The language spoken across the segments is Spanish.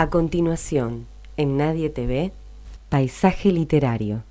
A continuación, en Nadie TV, Paisaje Literario.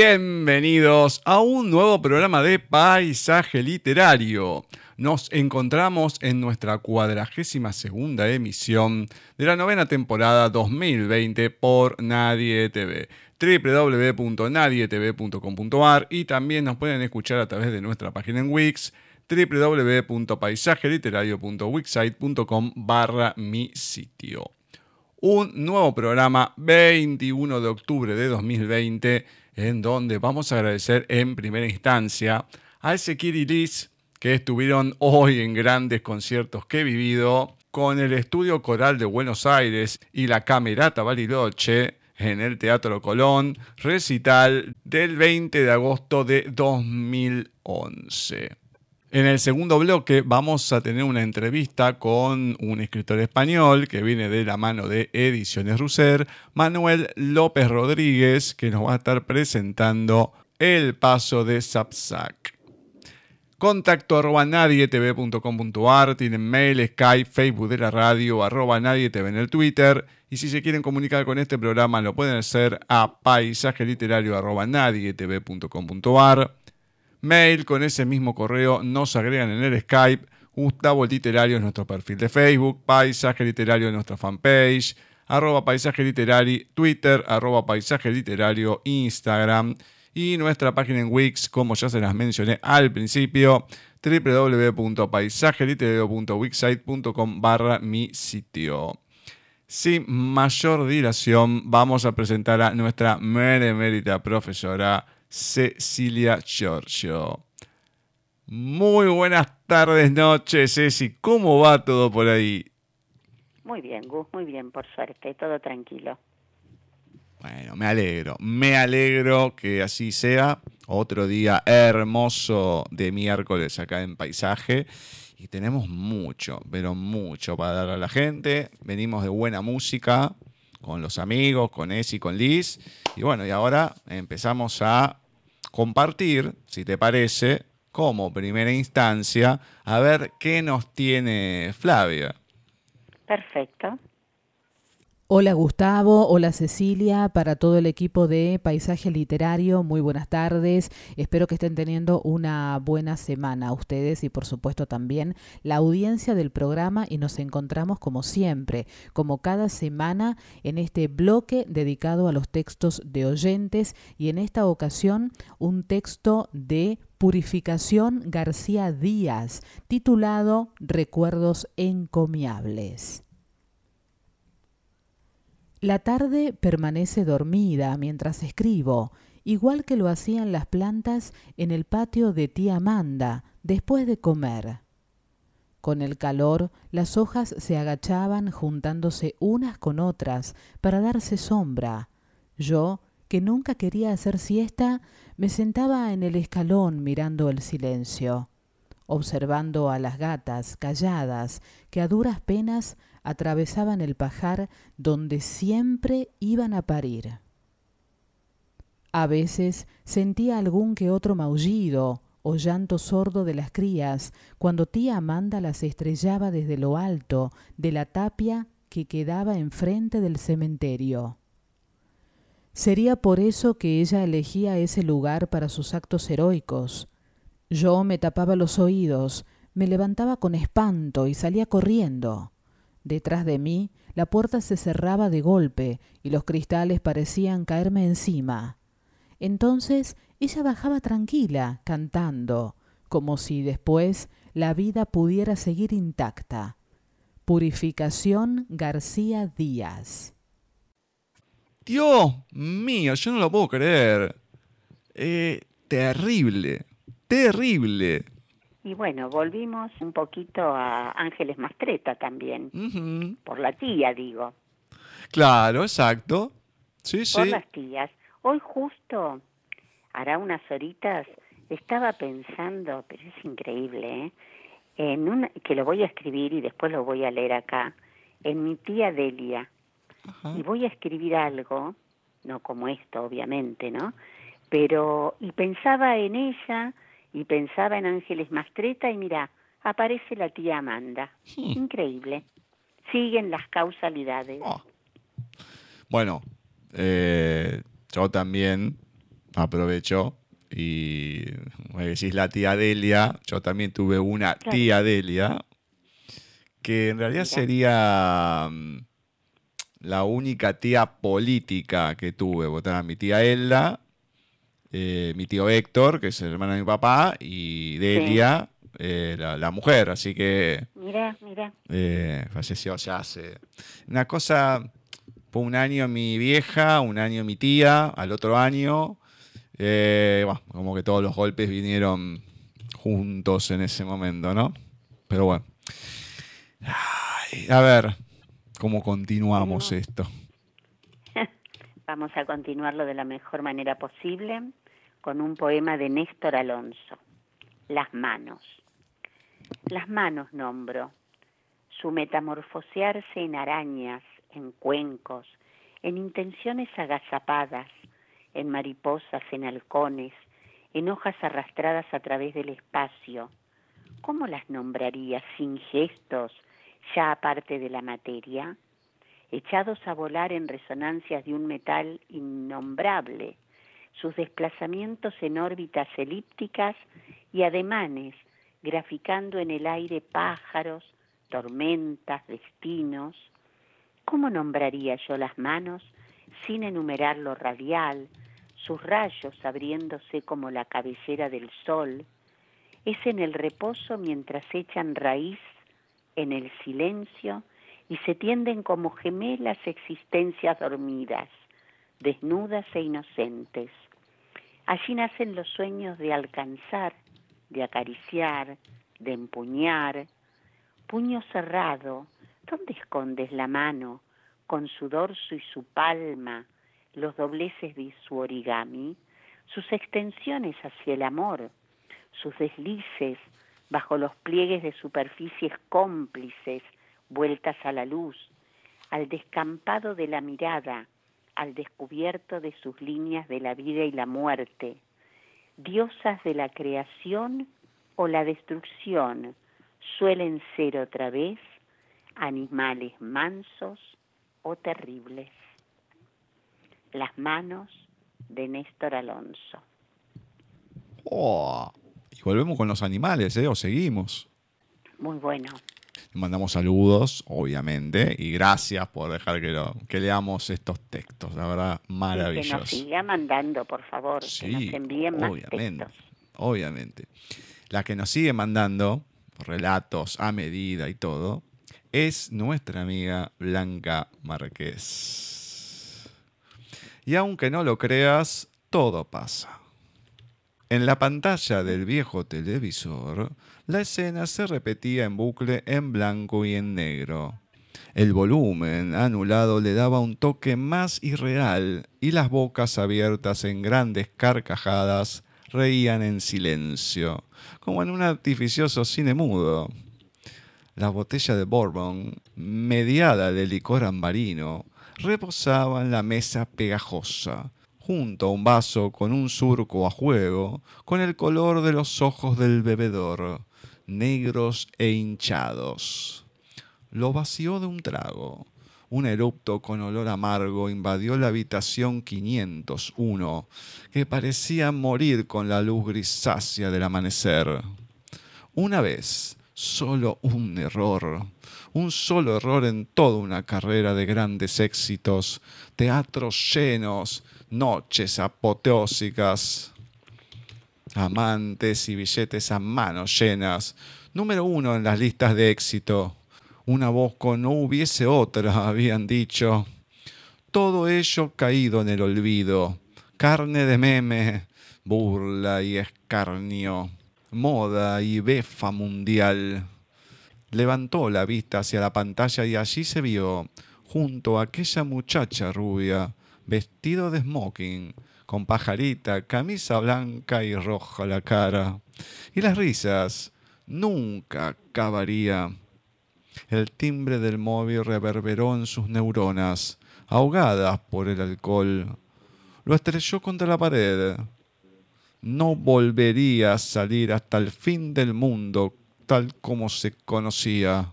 Bienvenidos a un nuevo programa de Paisaje Literario. Nos encontramos en nuestra cuadragésima segunda emisión de la novena temporada 2020 por Nadie TV www.nadietv.com.ar y también nos pueden escuchar a través de nuestra página en Wix www.paisajeliterario.wixsite.com barra mi sitio. Un nuevo programa 21 de octubre de 2020 en donde vamos a agradecer en primera instancia a Ezequiel y Liz que estuvieron hoy en grandes conciertos que he vivido con el Estudio Coral de Buenos Aires y la Camerata Bariloche en el Teatro Colón, recital del 20 de agosto de 2011. En el segundo bloque vamos a tener una entrevista con un escritor español que viene de la mano de Ediciones Russer, Manuel López Rodríguez, que nos va a estar presentando El Paso de Sapsac. Contacto arroba nadietv.com.ar, tienen mail, Skype, Facebook de la radio, arroba nadietv en el Twitter. Y si se quieren comunicar con este programa, lo pueden hacer a paisajeliterario arroba nadietv.com.ar mail con ese mismo correo, nos agregan en el Skype, Gustavo Literario en nuestro perfil de Facebook, Paisaje Literario en nuestra fanpage, arroba Paisaje Literario, Twitter, arroba Paisaje Literario, Instagram y nuestra página en Wix, como ya se las mencioné al principio, www.paisajeliterario.wixsite.com barra mi sitio. Sin mayor dilación, vamos a presentar a nuestra meremérita profesora Cecilia Giorgio. Muy buenas tardes, noches, Ceci. ¿Cómo va todo por ahí? Muy bien, Gus, muy bien, por suerte, todo tranquilo. Bueno, me alegro, me alegro que así sea. Otro día hermoso de miércoles acá en Paisaje. Y tenemos mucho, pero mucho para dar a la gente. Venimos de buena música con los amigos, con y con Liz. Y bueno, y ahora empezamos a compartir, si te parece, como primera instancia, a ver qué nos tiene Flavia. Perfecto. Hola Gustavo, hola Cecilia, para todo el equipo de Paisaje Literario, muy buenas tardes. Espero que estén teniendo una buena semana ustedes y por supuesto también la audiencia del programa y nos encontramos como siempre, como cada semana en este bloque dedicado a los textos de oyentes y en esta ocasión un texto de Purificación García Díaz titulado Recuerdos encomiables. La tarde permanece dormida mientras escribo, igual que lo hacían las plantas en el patio de tía Amanda después de comer. Con el calor, las hojas se agachaban juntándose unas con otras para darse sombra. Yo, que nunca quería hacer siesta, me sentaba en el escalón mirando el silencio, observando a las gatas calladas que a duras penas atravesaban el pajar donde siempre iban a parir. A veces sentía algún que otro maullido o llanto sordo de las crías cuando tía Amanda las estrellaba desde lo alto de la tapia que quedaba enfrente del cementerio. Sería por eso que ella elegía ese lugar para sus actos heroicos. Yo me tapaba los oídos, me levantaba con espanto y salía corriendo. Detrás de mí la puerta se cerraba de golpe y los cristales parecían caerme encima. Entonces ella bajaba tranquila, cantando, como si después la vida pudiera seguir intacta. Purificación García Díaz. Dios mío, yo no lo puedo creer. Eh, terrible, terrible. Y bueno, volvimos un poquito a Ángeles Mastreta también, por la tía, digo. Claro, exacto. Sí, por las tías. Hoy justo, hará unas horitas, estaba pensando, pero es increíble, ¿eh? en una, que lo voy a escribir y después lo voy a leer acá, en mi tía Delia. Y voy a escribir algo, no como esto, obviamente, ¿no? Pero, y pensaba en ella, y pensaba en Ángeles Mastreta y mira, aparece la tía Amanda. Hmm. Increíble. Siguen las causalidades. Oh. Bueno, eh, yo también aprovecho y me decís la tía Delia, yo también tuve una tía Delia que en realidad sería mm, la única tía política que tuve. Votaba mi tía Elda eh, mi tío Héctor, que es el hermano de mi papá, y Delia, eh, la, mujer, así que... Mira, mira. Eh, falleció ya hace... Una cosa, fue un año mi vieja, un año mi tía, al otro año, bueno, como que todos los golpes vinieron juntos en ese momento, ¿no? Pero bueno. a ver, ¿cómo continuamos esto? Vamos a continuarlo de la mejor manera posible con un poema de Néstor Alonso, Las manos. Las manos nombro, su metamorfosearse en arañas, en cuencos, en intenciones agazapadas, en mariposas, en halcones, en hojas arrastradas a través del espacio. ¿Cómo las nombraría sin gestos, ya aparte de la materia? Echados a volar en resonancias de un metal innombrable, sus desplazamientos en órbitas elípticas y ademanes, graficando en el aire pájaros, tormentas, destinos. ¿Cómo nombraría yo las manos sin enumerar lo radial, sus rayos abriéndose como la cabecera del sol? Es en el reposo mientras echan raíz, en el silencio, y se tienden como gemelas existencias dormidas, desnudas e inocentes. Allí nacen los sueños de alcanzar, de acariciar, de empuñar. Puño cerrado, ¿dónde escondes la mano con su dorso y su palma, los dobleces de su origami, sus extensiones hacia el amor, sus deslices bajo los pliegues de superficies cómplices vueltas a la luz, al descampado de la mirada, al descubierto de sus líneas de la vida y la muerte, diosas de la creación o la destrucción, suelen ser otra vez animales mansos o terribles. Las manos de Néstor Alonso. Oh, y volvemos con los animales, ¿eh? O seguimos. Muy bueno. Mandamos saludos, obviamente, y gracias por dejar que, lo, que leamos estos textos, la verdad, maravilloso. que nos siga mandando, por favor, sí, que nos envíen más obviamente, textos. Obviamente. La que nos sigue mandando relatos a medida y todo, es nuestra amiga Blanca Márquez. Y aunque no lo creas, todo pasa. En la pantalla del viejo televisor, la escena se repetía en bucle en blanco y en negro. El volumen anulado le daba un toque más irreal y las bocas abiertas en grandes carcajadas reían en silencio, como en un artificioso cine mudo. La botella de Bourbon, mediada de licor ambarino, reposaba en la mesa pegajosa, junto a un vaso con un surco a juego, con el color de los ojos del bebedor, negros e hinchados. Lo vació de un trago. Un erupto con olor amargo invadió la habitación 501, que parecía morir con la luz grisácea del amanecer. Una vez, solo un error, un solo error en toda una carrera de grandes éxitos, teatros llenos, noches apoteósicas, amantes y billetes a manos llenas, número uno en las listas de éxito una voz con no hubiese otra, habían dicho. Todo ello caído en el olvido, carne de meme, burla y escarnio, moda y befa mundial. Levantó la vista hacia la pantalla y allí se vio, junto a aquella muchacha rubia, vestido de smoking, con pajarita, camisa blanca y roja la cara. Y las risas nunca acabarían el timbre del móvil reverberó en sus neuronas, ahogadas por el alcohol. Lo estrelló contra la pared. No volvería a salir hasta el fin del mundo tal como se conocía.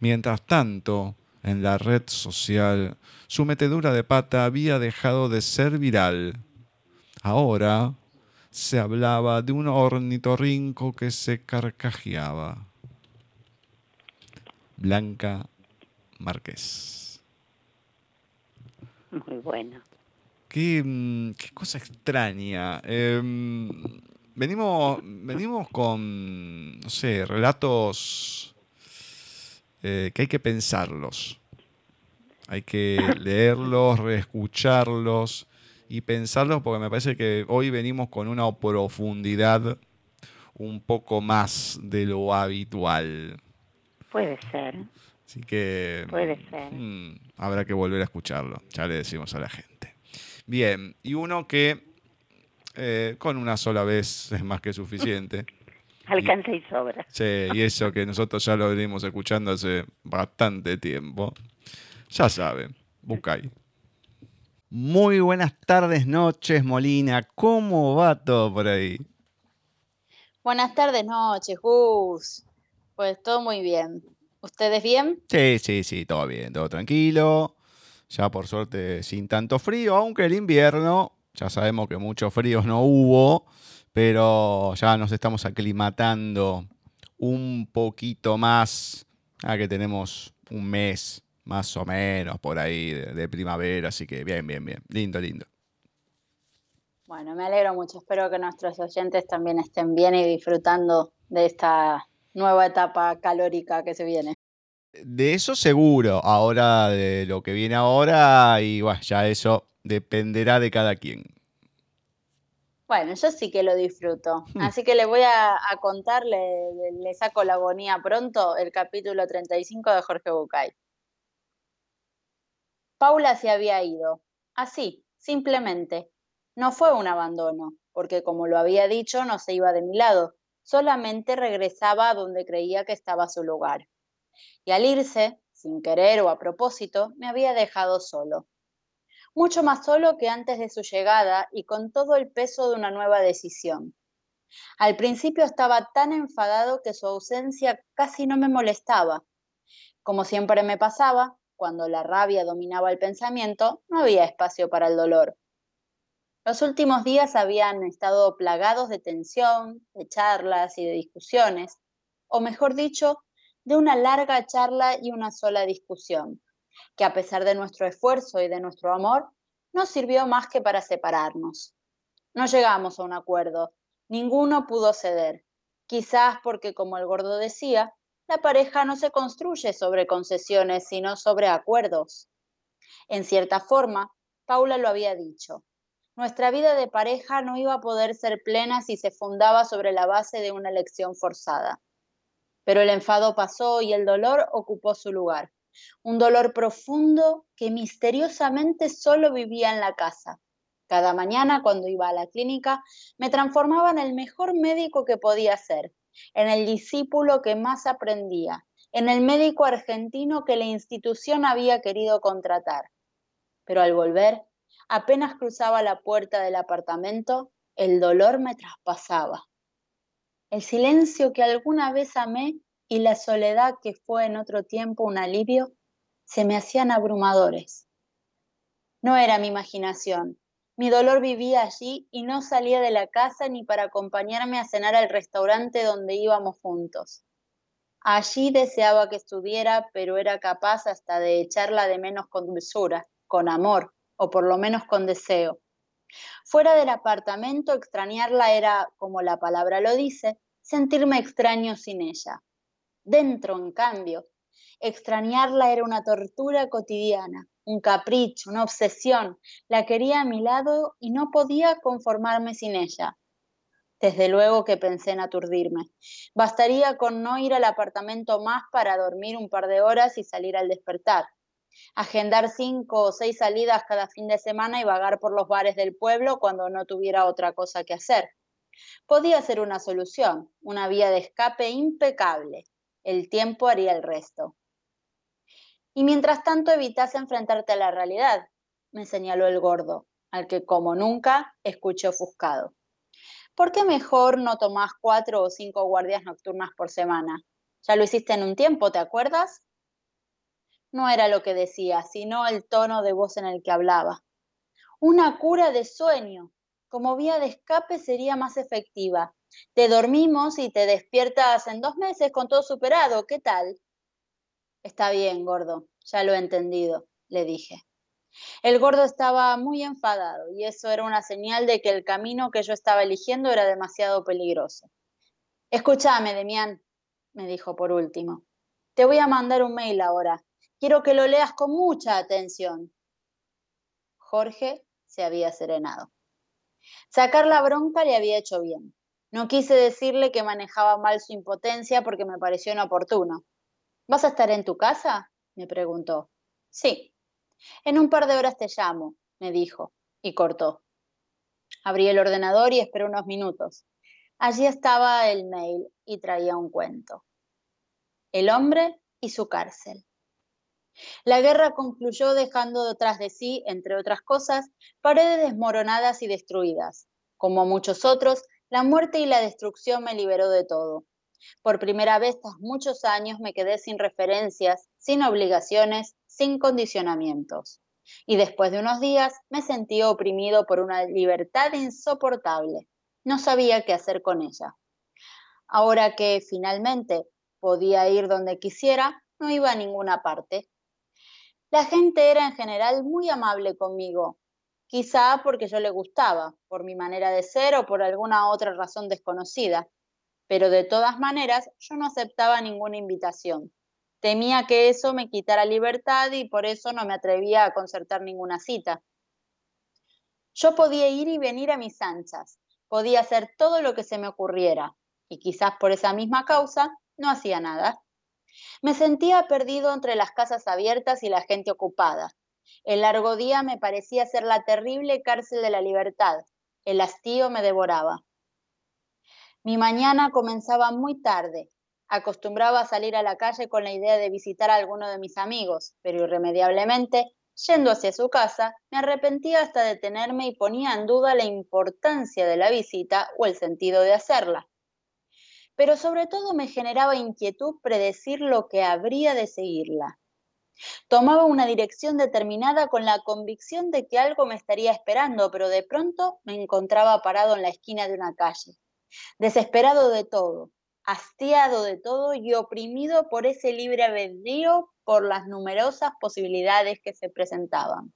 Mientras tanto, en la red social, su metedura de pata había dejado de ser viral. Ahora se hablaba de un ornitorrinco que se carcajeaba. Blanca Márquez. Muy bueno. Qué, mm, cosa extraña. Em, venimos, venimos con, no sé, relatos eh, que hay que pensarlos. Hay que leerlos, reescucharlos y pensarlos porque me parece que hoy venimos con una profundidad un poco más de lo habitual. Puede ser. Así que Puede ser. Mm, habrá que volver a escucharlo, ya le decimos a la gente. Bien, y uno que eh, con una sola vez es más que suficiente. Alcanza y, sobra. Sí, y eso que nosotros ya lo venimos escuchando hace bastante tiempo. Ya saben, Bucay. Muy buenas tardes, noches, Molina. ¿Cómo va todo por ahí? Buenas tardes, noches, Gus. Pues todo muy bien. ¿Ustedes bien? Sí, sí, sí, todo bien, todo tranquilo. Ya por suerte sin tanto frío, aunque el invierno, ya sabemos que mucho frío no hubo, pero ya nos estamos aclimatando un poquito más, a que tenemos un mes más o menos por ahí de, de, primavera, así que bien, bien, bien, lindo, lindo. Bueno, me alegro mucho, espero que nuestros oyentes también estén bien y disfrutando de esta nueva etapa calórica que se viene. De eso seguro, ahora de lo que viene ahora, y bueno, ya eso dependerá de cada quien. Bueno, yo sí que lo disfruto. Hmm. Así que le voy a, contar, le, le, saco la agonía pronto, el capítulo 35 de Jorge Bucay. Paula se había ido. así, simplemente. No fue un abandono, porque como lo había dicho, no se iba de mi lado, solamente regresaba a donde creía que estaba su lugar. Y al irse, sin querer o a propósito, me había dejado solo. Mucho más solo que antes de su llegada y con todo el peso de una nueva decisión. Al principio estaba tan enfadado que su ausencia casi no me molestaba. Como siempre me pasaba, cuando la rabia dominaba el pensamiento, no había espacio para el dolor. Los últimos días habían estado plagados de tensión, de charlas y de discusiones, o mejor dicho, de una larga charla y una sola discusión, que a pesar de nuestro esfuerzo y de nuestro amor, no sirvió más que para separarnos. No llegamos a un acuerdo, ninguno pudo ceder, quizás porque, como el gordo decía, la pareja no se construye sobre concesiones, sino sobre acuerdos. En cierta forma, Paula lo había dicho, nuestra vida de pareja no iba a poder ser plena si se fundaba sobre la base de una elección forzada. Pero el enfado pasó y el dolor ocupó su lugar. Un dolor profundo que misteriosamente solo vivía en la casa. Cada mañana cuando iba a la clínica me transformaba en el mejor médico que podía ser, en el discípulo que más aprendía, en el médico argentino que la institución había querido contratar. Pero al volver Apenas cruzaba la puerta del apartamento, el dolor me traspasaba. El silencio que alguna vez amé y la soledad que fue en otro tiempo un alivio se me hacían abrumadores. No era mi imaginación. Mi dolor vivía allí y no salía de la casa ni para acompañarme a cenar al restaurante donde íbamos juntos. Allí deseaba que estuviera, pero era capaz hasta de echarla de menos con dulzura, con amor, o por lo menos con deseo. Fuera del apartamento, extrañarla era, como la palabra lo dice, sentirme extraño sin ella. Dentro, en cambio, extrañarla era una tortura cotidiana, un capricho, una obsesión. La quería a mi lado y no podía conformarme sin ella. Desde luego que pensé en aturdirme. Bastaría con no ir al apartamento más para dormir un par de horas y salir al despertar agendar cinco o seis salidas cada fin de semana y vagar por los bares del pueblo cuando no tuviera otra cosa que hacer. Podía ser una solución, una vía de escape impecable. El tiempo haría el resto. Y mientras tanto evitas enfrentarte a la realidad, me señaló el gordo, al que como nunca escuché ofuscado. ¿Por qué mejor no tomás cuatro o cinco guardias nocturnas por semana? Ya lo hiciste en un tiempo, ¿te acuerdas? no era lo que decía, sino el tono de voz en el que hablaba. Una cura de sueño, como vía de escape sería más efectiva. Te dormimos y te despiertas en dos meses con todo superado, ¿qué tal? Está bien, gordo, ya lo he entendido, le dije. El gordo estaba muy enfadado y eso era una señal de que el camino que yo estaba eligiendo era demasiado peligroso. Escúchame, Demián, me dijo por último. Te voy a mandar un mail ahora. Quiero que lo leas con mucha atención. Jorge se había serenado. Sacar la bronca le había hecho bien. No quise decirle que manejaba mal su impotencia porque me pareció inoportuno. ¿Vas a estar en tu casa? me preguntó. Sí. En un par de horas te llamo, me dijo, y cortó. Abrí el ordenador y esperé unos minutos. Allí estaba el mail y traía un cuento. El hombre y su cárcel. La guerra concluyó dejando detrás de sí, entre otras cosas, paredes desmoronadas y destruidas. Como muchos otros, la muerte y la destrucción me liberó de todo. Por primera vez tras muchos años me quedé sin referencias, sin obligaciones, sin condicionamientos. Y después de unos días me sentí oprimido por una libertad insoportable. No sabía qué hacer con ella. Ahora que finalmente podía ir donde quisiera, no iba a ninguna parte. La gente era en general muy amable conmigo, quizá porque yo le gustaba, por mi manera de ser o por alguna otra razón desconocida, pero de todas maneras yo no aceptaba ninguna invitación. Temía que eso me quitara libertad y por eso no me atrevía a concertar ninguna cita. Yo podía ir y venir a mis anchas, podía hacer todo lo que se me ocurriera, y quizás por esa misma causa no hacía nada. Me sentía perdido entre las casas abiertas y la gente ocupada. El largo día me parecía ser la terrible cárcel de la libertad. El hastío me devoraba. Mi mañana comenzaba muy tarde. Acostumbraba a salir a la calle con la idea de visitar a alguno de mis amigos, pero irremediablemente, yendo hacia su casa, me arrepentía hasta detenerme y ponía en duda la importancia de la visita o el sentido de hacerla. Pero sobre todo me generaba inquietud predecir lo que habría de seguirla. Tomaba una dirección determinada con la convicción de que algo me estaría esperando, pero de pronto me encontraba parado en la esquina de una calle, desesperado de todo, hastiado de todo y oprimido por ese libre albedrío por las numerosas posibilidades que se presentaban.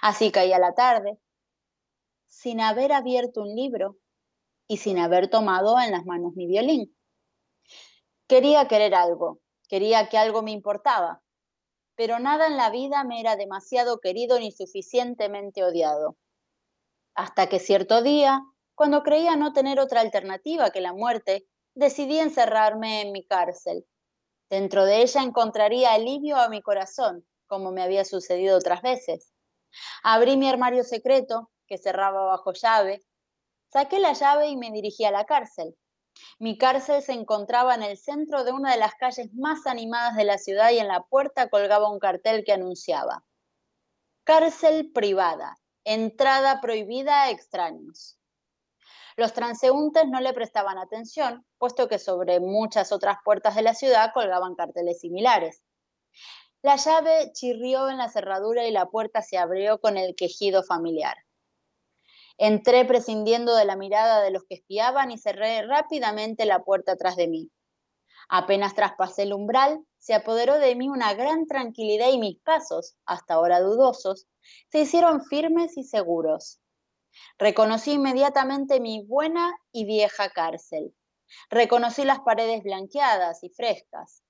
Así caía la tarde, sin haber abierto un libro y sin haber tomado en las manos mi violín. Quería querer algo, quería que algo me importaba, pero nada en la vida me era demasiado querido ni suficientemente odiado. Hasta que cierto día, cuando creía no tener otra alternativa que la muerte, decidí encerrarme en mi cárcel. Dentro de ella encontraría alivio a mi corazón, como me había sucedido otras veces. Abrí mi armario secreto, que cerraba bajo llave, saqué la llave y me dirigí a la cárcel. Mi cárcel se encontraba en el centro de una de las calles más animadas de la ciudad y en la puerta colgaba un cartel que anunciaba Cárcel privada, entrada prohibida a extraños. Los transeúntes no le prestaban atención, puesto que sobre muchas otras puertas de la ciudad colgaban carteles similares. La llave chirrió en la cerradura y la puerta se abrió con el quejido familiar. Entré prescindiendo de la mirada de los que espiaban y cerré rápidamente la puerta tras de mí. Apenas traspasé el umbral, se apoderó de mí una gran tranquilidad y mis pasos, hasta ahora dudosos, se hicieron firmes y seguros. Reconocí inmediatamente mi buena y vieja cárcel. Reconocí las paredes blanqueadas y frescas,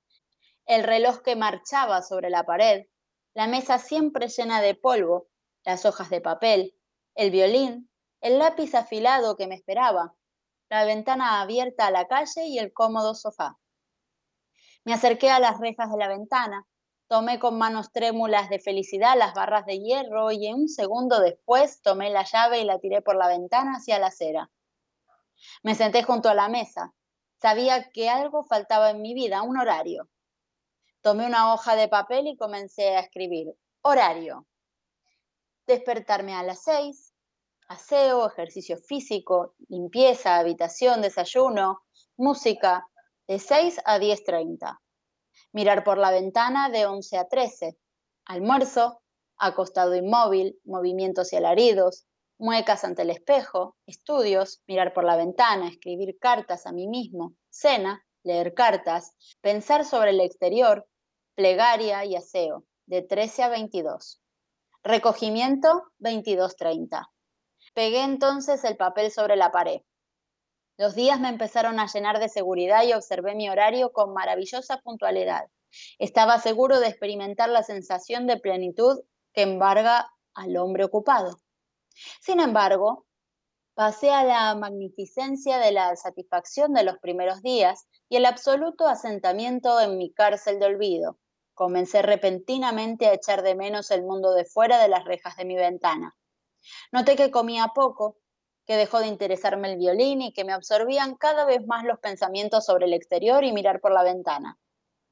el reloj que marchaba sobre la pared, la mesa siempre llena de polvo, las hojas de papel, el violín, el lápiz afilado que me esperaba, la ventana abierta a la calle y el cómodo sofá. Me acerqué a las rejas de la ventana, Tomé con manos trémulas de felicidad las barras de hierro y en un segundo después tomé la llave y la tiré por la ventana hacia la acera. Me senté junto a la mesa. Sabía que algo faltaba en mi vida, un horario. Tomé una hoja de papel y comencé a escribir. Horario. Despertarme a las seis. Aseo, ejercicio físico, limpieza, habitación, desayuno, música, de 6 a 10.30 mirar por la ventana de 11 a 13, almuerzo, acostado inmóvil, movimientos y alaridos, muecas ante el espejo, estudios, mirar por la ventana, escribir cartas a mí mismo, cena, leer cartas, pensar sobre el exterior, plegaria y aseo, de 13 a 22. Recogimiento, 22.30. Pegué entonces el papel sobre la pared. Los días me empezaron a llenar de seguridad y observé mi horario con maravillosa puntualidad. Estaba seguro de experimentar la sensación de plenitud que embarga al hombre ocupado. Sin embargo, pasé a la magnificencia de la satisfacción de los primeros días y el absoluto asentamiento en mi cárcel de olvido. Comencé repentinamente a echar de menos el mundo de fuera de las rejas de mi ventana. Noté que comía poco que dejó de interesarme el violín y que me absorbían cada vez más los pensamientos sobre el exterior y mirar por la ventana.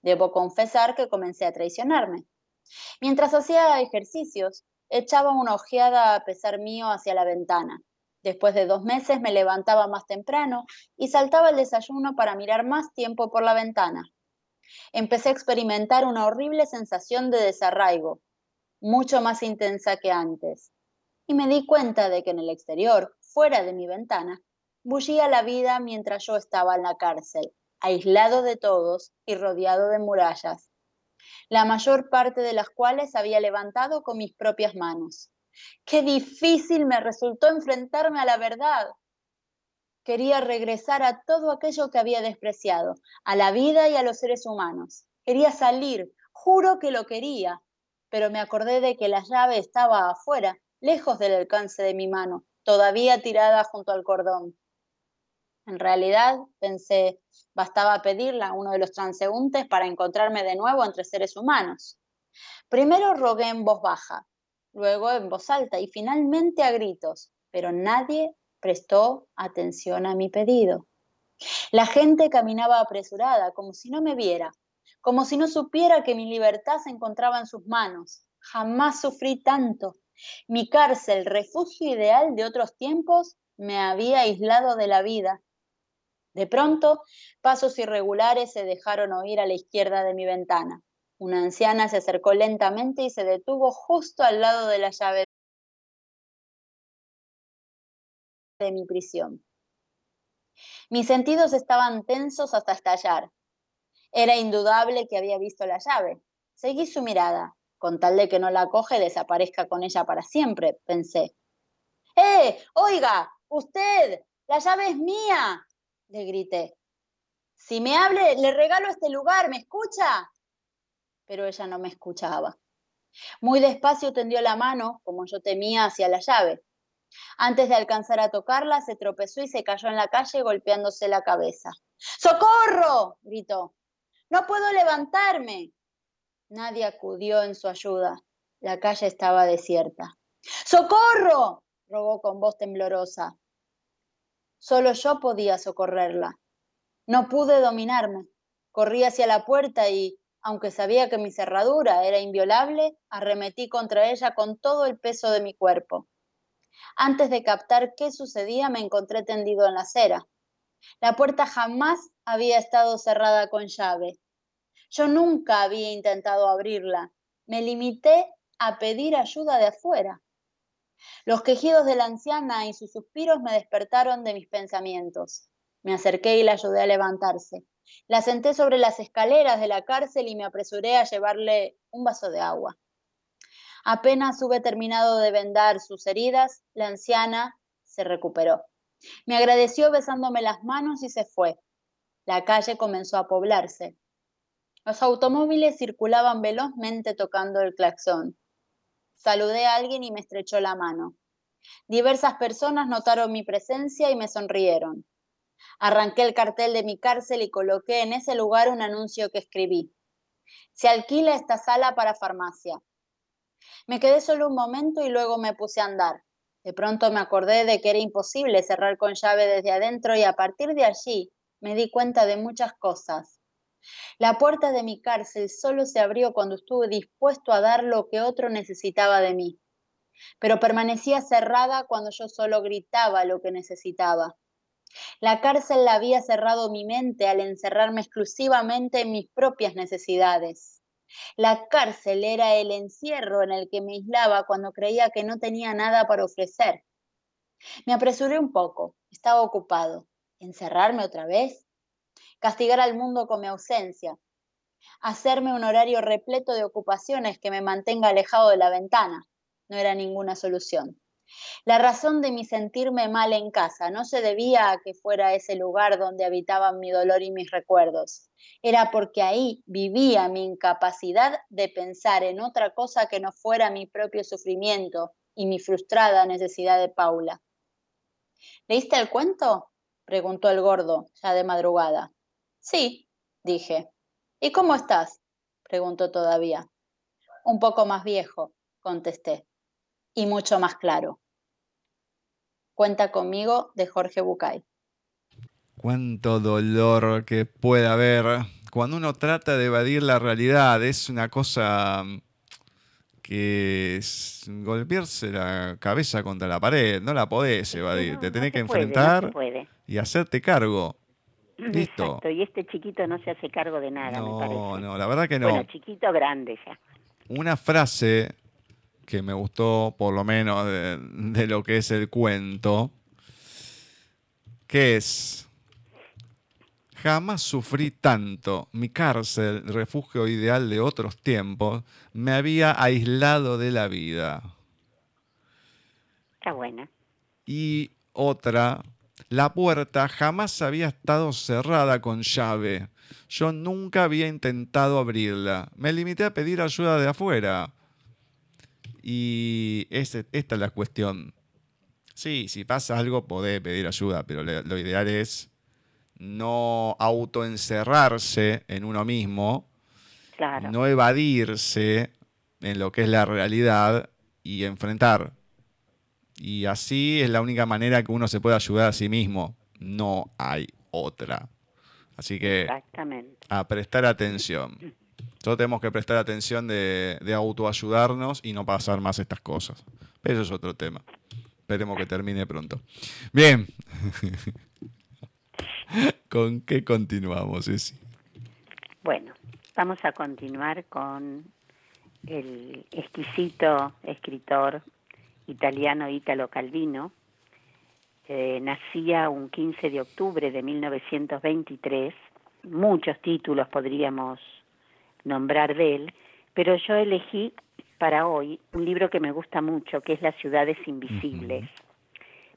Debo confesar que comencé a traicionarme. Mientras hacía ejercicios, echaba una ojeada a pesar mío hacia la ventana. Después de dos meses me levantaba más temprano y saltaba el desayuno para mirar más tiempo por la ventana. Empecé a experimentar una horrible sensación de desarraigo, mucho más intensa que antes, y me di cuenta de que en el exterior fuera de mi ventana, bullía la vida mientras yo estaba en la cárcel, aislado de todos y rodeado de murallas, la mayor parte de las cuales había levantado con mis propias manos. Qué difícil me resultó enfrentarme a la verdad. Quería regresar a todo aquello que había despreciado, a la vida y a los seres humanos. Quería salir, juro que lo quería, pero me acordé de que la llave estaba afuera, lejos del alcance de mi mano, todavía tirada junto al cordón. En realidad, pensé, bastaba pedirla a uno de los transeúntes para encontrarme de nuevo entre seres humanos. Primero rogué en voz baja, luego en voz alta y finalmente a gritos, pero nadie prestó atención a mi pedido. La gente caminaba apresurada, como si no me viera, como si no supiera que mi libertad se encontraba en sus manos. Jamás sufrí tanto. Mi cárcel, refugio ideal de otros tiempos, me había aislado de la vida. De pronto, pasos irregulares se dejaron oír a la izquierda de mi ventana. Una anciana se acercó lentamente y se detuvo justo al lado de la llave de mi prisión. Mis sentidos estaban tensos hasta estallar. Era indudable que había visto la llave. Seguí su mirada. Con tal de que no la coge, desaparezca con ella para siempre, pensé. ¡Eh! Oiga, usted, la llave es mía, le grité. Si me hable, le regalo este lugar, ¿me escucha? Pero ella no me escuchaba. Muy despacio tendió la mano, como yo temía, hacia la llave. Antes de alcanzar a tocarla, se tropezó y se cayó en la calle golpeándose la cabeza. ¡Socorro! gritó. No puedo levantarme. Nadie acudió en su ayuda. La calle estaba desierta. ¡Socorro! rogó con voz temblorosa. Solo yo podía socorrerla. No pude dominarme. Corrí hacia la puerta y, aunque sabía que mi cerradura era inviolable, arremetí contra ella con todo el peso de mi cuerpo. Antes de captar qué sucedía, me encontré tendido en la acera. La puerta jamás había estado cerrada con llave. Yo nunca había intentado abrirla. Me limité a pedir ayuda de afuera. Los quejidos de la anciana y sus suspiros me despertaron de mis pensamientos. Me acerqué y la ayudé a levantarse. La senté sobre las escaleras de la cárcel y me apresuré a llevarle un vaso de agua. Apenas hube terminado de vendar sus heridas, la anciana se recuperó. Me agradeció besándome las manos y se fue. La calle comenzó a poblarse. Los automóviles circulaban velozmente tocando el claxón. Saludé a alguien y me estrechó la mano. Diversas personas notaron mi presencia y me sonrieron. Arranqué el cartel de mi cárcel y coloqué en ese lugar un anuncio que escribí. Se alquila esta sala para farmacia. Me quedé solo un momento y luego me puse a andar. De pronto me acordé de que era imposible cerrar con llave desde adentro y a partir de allí me di cuenta de muchas cosas. La puerta de mi cárcel solo se abrió cuando estuve dispuesto a dar lo que otro necesitaba de mí, pero permanecía cerrada cuando yo solo gritaba lo que necesitaba. La cárcel la había cerrado mi mente al encerrarme exclusivamente en mis propias necesidades. La cárcel era el encierro en el que me aislaba cuando creía que no tenía nada para ofrecer. Me apresuré un poco, estaba ocupado. ¿Encerrarme otra vez? Castigar al mundo con mi ausencia. Hacerme un horario repleto de ocupaciones que me mantenga alejado de la ventana. No era ninguna solución. La razón de mi sentirme mal en casa no se debía a que fuera ese lugar donde habitaban mi dolor y mis recuerdos. Era porque ahí vivía mi incapacidad de pensar en otra cosa que no fuera mi propio sufrimiento y mi frustrada necesidad de Paula. ¿Leíste el cuento? preguntó el gordo, ya de madrugada. Sí, dije. ¿Y cómo estás? preguntó todavía. Un poco más viejo, contesté y mucho más claro. Cuenta conmigo de Jorge Bucay. Cuánto dolor que puede haber cuando uno trata de evadir la realidad. Es una cosa que es golpearse la cabeza contra la pared. No la podés evadir. te tenés que enfrentar y hacerte cargo. Listo. Exacto, y este chiquito no se hace cargo de nada, no, me parece. No, la verdad que no. Bueno, chiquito grande ya. Una frase que me gustó, por lo menos, de, lo que es el cuento, que es, jamás sufrí tanto, mi cárcel, refugio ideal de otros tiempos, me había aislado de la vida. Está buena. Y otra, la puerta jamás había estado cerrada con llave. Yo nunca había intentado abrirla. Me limité a pedir ayuda de afuera. Y esta es la cuestión. Sí, si pasa algo, podés pedir ayuda, pero lo ideal es no autoencerrarse en uno mismo, no evadirse en lo que es la realidad y enfrentar. Y así es la única manera que uno se puede ayudar a sí mismo. No hay otra. Así que a prestar atención. Todos tenemos que prestar atención de, de autoayudarnos y no pasar más estas cosas. Pero eso es otro tema. Esperemos que termine pronto. Bien. ¿Con qué continuamos, Ceci? Bueno, vamos a continuar con el exquisito escritor italiano Italo Calvino. nacía un 15 de octubre de 1923. Muchos títulos podríamos nombrar de él, pero yo elegí para hoy un libro que me gusta mucho, que es Las ciudades invisibles.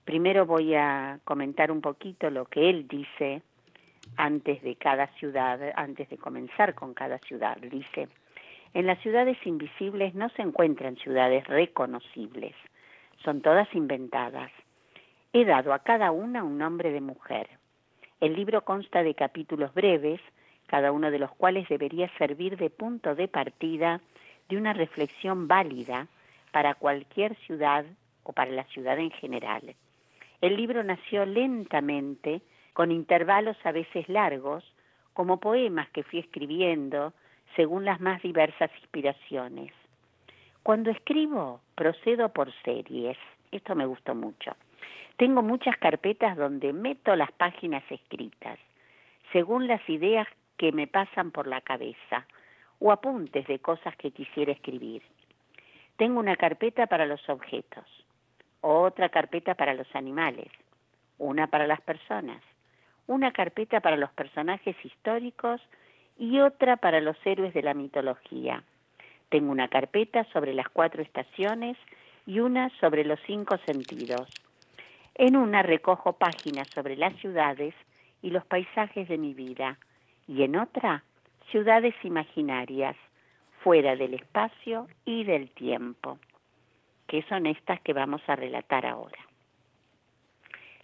Primero voy a comentar un poquito lo que él dice antes de cada ciudad, antes de comenzar con cada ciudad. Dice, en las ciudades invisibles no se encuentran ciudades reconocibles, son todas inventadas. He dado a cada una un nombre de mujer. El libro consta de capítulos breves, cada uno de los cuales debería servir de punto de partida de una reflexión válida para cualquier ciudad o para la ciudad en general. El libro nació lentamente, con intervalos a veces largos, como poemas que fui escribiendo según las más diversas inspiraciones. Cuando escribo, procedo por series. Esto me gustó mucho. Tengo muchas carpetas donde meto las páginas escritas, según las ideas que me pasan por la cabeza, o apuntes de cosas que quisiera escribir. Tengo una carpeta para los objetos, otra carpeta para los animales, una para las personas, una carpeta para los personajes históricos y otra para los héroes de la mitología. Tengo una carpeta sobre las cuatro estaciones y una sobre los cinco sentidos. En una recojo páginas sobre las ciudades y los paisajes de mi vida y en otra ciudades imaginarias, fuera del espacio y del tiempo que son estas que vamos a relatar ahora.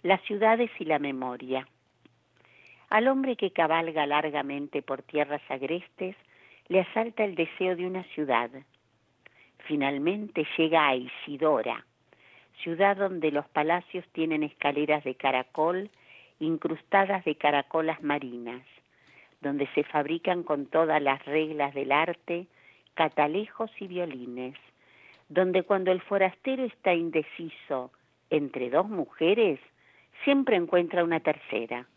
Las ciudades y la memoria. Al hombre que cabalga largamente por tierras agrestes le asalta el deseo de una ciudad. Finalmente llega a Isidora, ciudad donde los palacios tienen escaleras de caracol incrustadas de caracolas marinas, donde se fabrican con todas las reglas del arte catalejos y violines, donde cuando el forastero está indeciso entre dos mujeres, siempre encuentra una tercera,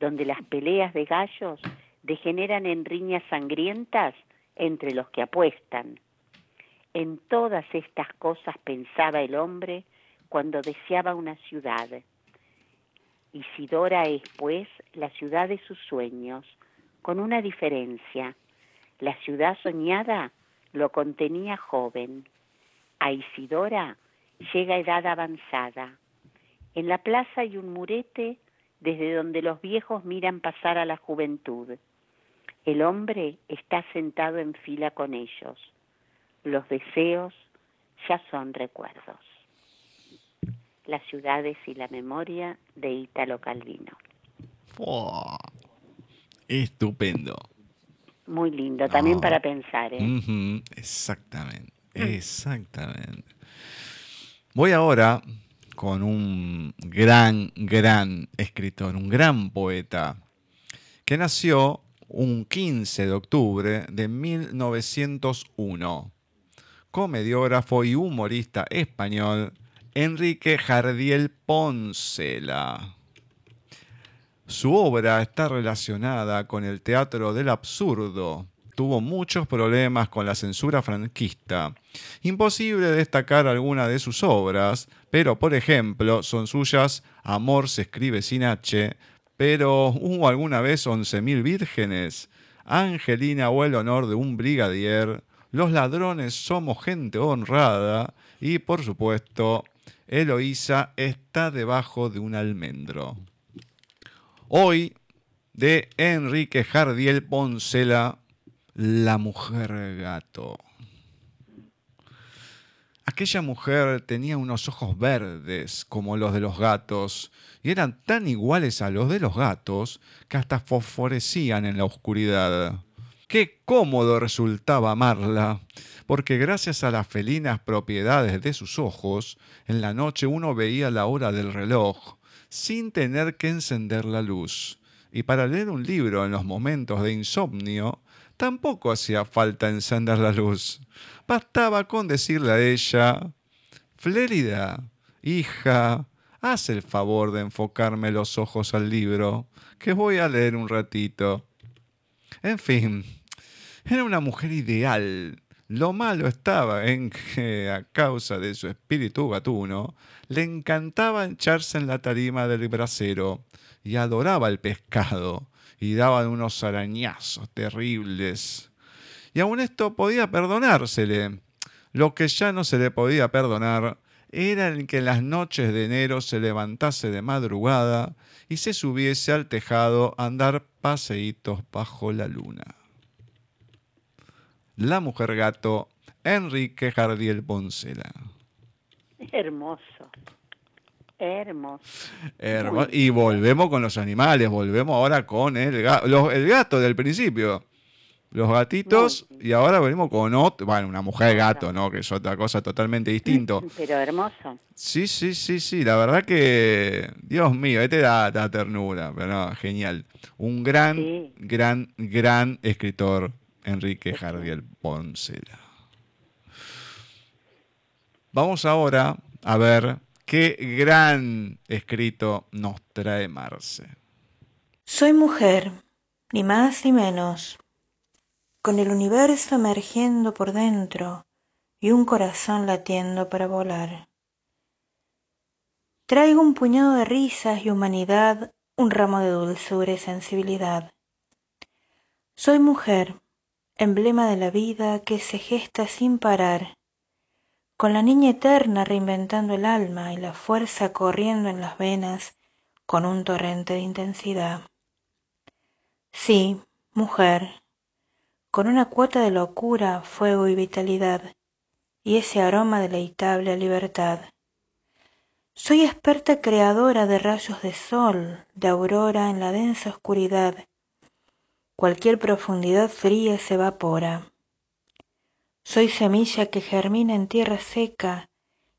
donde las peleas de gallos degeneran en riñas sangrientas entre los que apuestan. En todas estas cosas pensaba el hombre cuando deseaba una ciudad. Isidora es, pues, la ciudad de sus sueños, con una diferencia. La ciudad soñada lo contenía joven, a Isidora llega edad avanzada. En la plaza hay un murete desde donde los viejos miran pasar a la juventud. El hombre está sentado en fila con ellos. Los deseos ya son recuerdos. Las ciudades y la memoria de Ítalo Calvino. Estupendo. Muy lindo, también para pensar. ¿eh? Exactamente. Exactamente. Voy ahora con un gran, gran escritor, un gran poeta, que nació un 15 de octubre de 1901. Comediógrafo y humorista español, Enrique Jardiel Poncela. Su obra está relacionada con el teatro del absurdo, tuvo muchos problemas con la censura franquista. Imposible destacar alguna de sus obras, pero por ejemplo son suyas Amor se escribe sin H, pero hubo alguna vez once mil vírgenes, Angelina o el honor de un brigadier, Los ladrones somos gente honrada y por supuesto Eloísa está debajo de un almendro. Hoy de Enrique Jardiel Poncela la mujer gato. Aquella mujer tenía unos ojos verdes como los de los gatos y eran tan iguales a los de los gatos que hasta fosforecían en la oscuridad. Qué cómodo resultaba amarla, porque gracias a las felinas propiedades de sus ojos, en la noche uno veía la hora del reloj sin tener que encender la luz. Y para leer un libro en los momentos de insomnio, tampoco hacía falta encender la luz. Bastaba con decirle a ella, Flérida, hija, haz el favor de enfocarme los ojos al libro, que voy a leer un ratito. En fin, era una mujer ideal. Lo malo estaba en que, a causa de su espíritu gatuno, le encantaba echarse en la tarima del brasero y adoraba el pescado y daba unos arañazos terribles. Y aun esto podía perdonársele. Lo que ya no se le podía perdonar era el que en las noches de enero se levantase de madrugada y se subiese al tejado a andar paseitos bajo la luna. La mujer gato, Enrique Jardiel Poncela. Hermoso. Hermoso. y volvemos con los animales, volvemos ahora con el, gato, el gato del principio. Los gatitos y ahora venimos con otro, bueno, una mujer gato, ¿no? Que es otra cosa totalmente distinto. Pero hermoso. Sí, sí, sí, sí, la verdad que, Dios mío, este da, da ternura, pero no, genial. Un gran, gran, gran escritor, Enrique Jardiel Poncela. Vamos ahora a ver qué gran escrito nos trae Marce. Soy mujer, ni más ni menos con el universo emergiendo por dentro y un corazón latiendo para volar. Traigo un puñado de risas y humanidad, un ramo de dulzura y sensibilidad. Soy mujer, emblema de la vida que se gesta sin parar, con la niña eterna reinventando el alma y la fuerza corriendo en las venas con un torrente de intensidad. Sí, mujer, con una cuota de locura, fuego y vitalidad, y ese aroma deleitable a libertad. Soy experta creadora de rayos de sol, de aurora en la densa oscuridad. Cualquier profundidad fría se evapora. Soy semilla que germina en tierra seca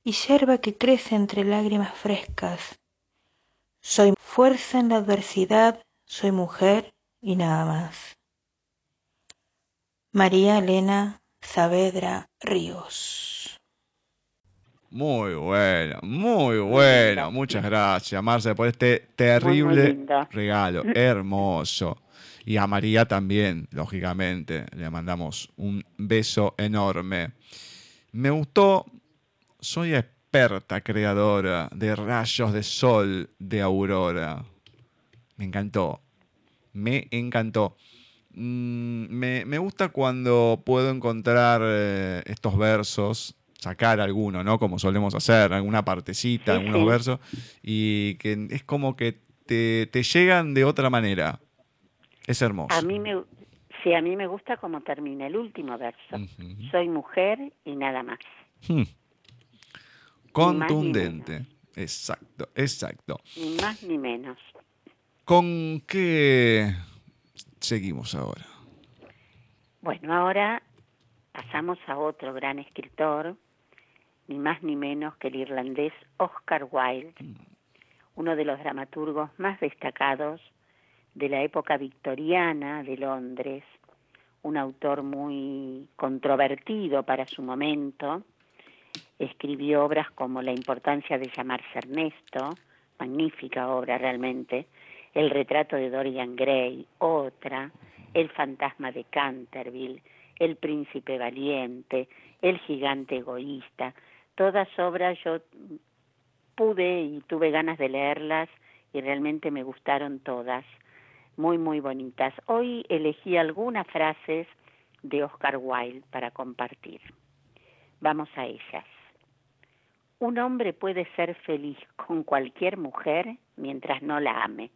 y yerba que crece entre lágrimas frescas. Soy fuerza en la adversidad, soy mujer y nada más. María Elena Saavedra Ríos. Muy bueno, muy bueno. Muchas gracias, Marce, por este terrible regalo. Hermoso. Y a María también, lógicamente. Le mandamos un beso enorme. Me gustó. Soy experta creadora de rayos de sol de aurora. Me encantó. Me encantó. Mm, me, gusta cuando puedo encontrar eh, estos versos, sacar alguno, ¿no? Como solemos hacer, alguna partecita, algunos versos, y que es como que te, llegan de otra manera. Es hermoso. A mí me, sí, a mí me gusta como termina el último verso. Soy mujer y nada más. Hmm. Contundente. exacto, exacto. Ni más ni menos. ¿Con qué seguimos ahora? Bueno, ahora pasamos a otro gran escritor, ni más ni menos que el irlandés Oscar Wilde, mm. uno de los dramaturgos más destacados de la época victoriana de Londres, un autor muy controvertido para su momento. Escribió obras como La importancia de llamarse Ernesto, magnífica obra realmente, el retrato de Dorian Gray, otra, El fantasma de Canterville, El príncipe valiente, El gigante egoísta, todas obras yo pude y tuve ganas de leerlas y realmente me gustaron todas, muy muy bonitas. Hoy elegí algunas frases de Oscar Wilde para compartir. Vamos a ellas. Un hombre puede ser feliz con cualquier mujer mientras no la ame.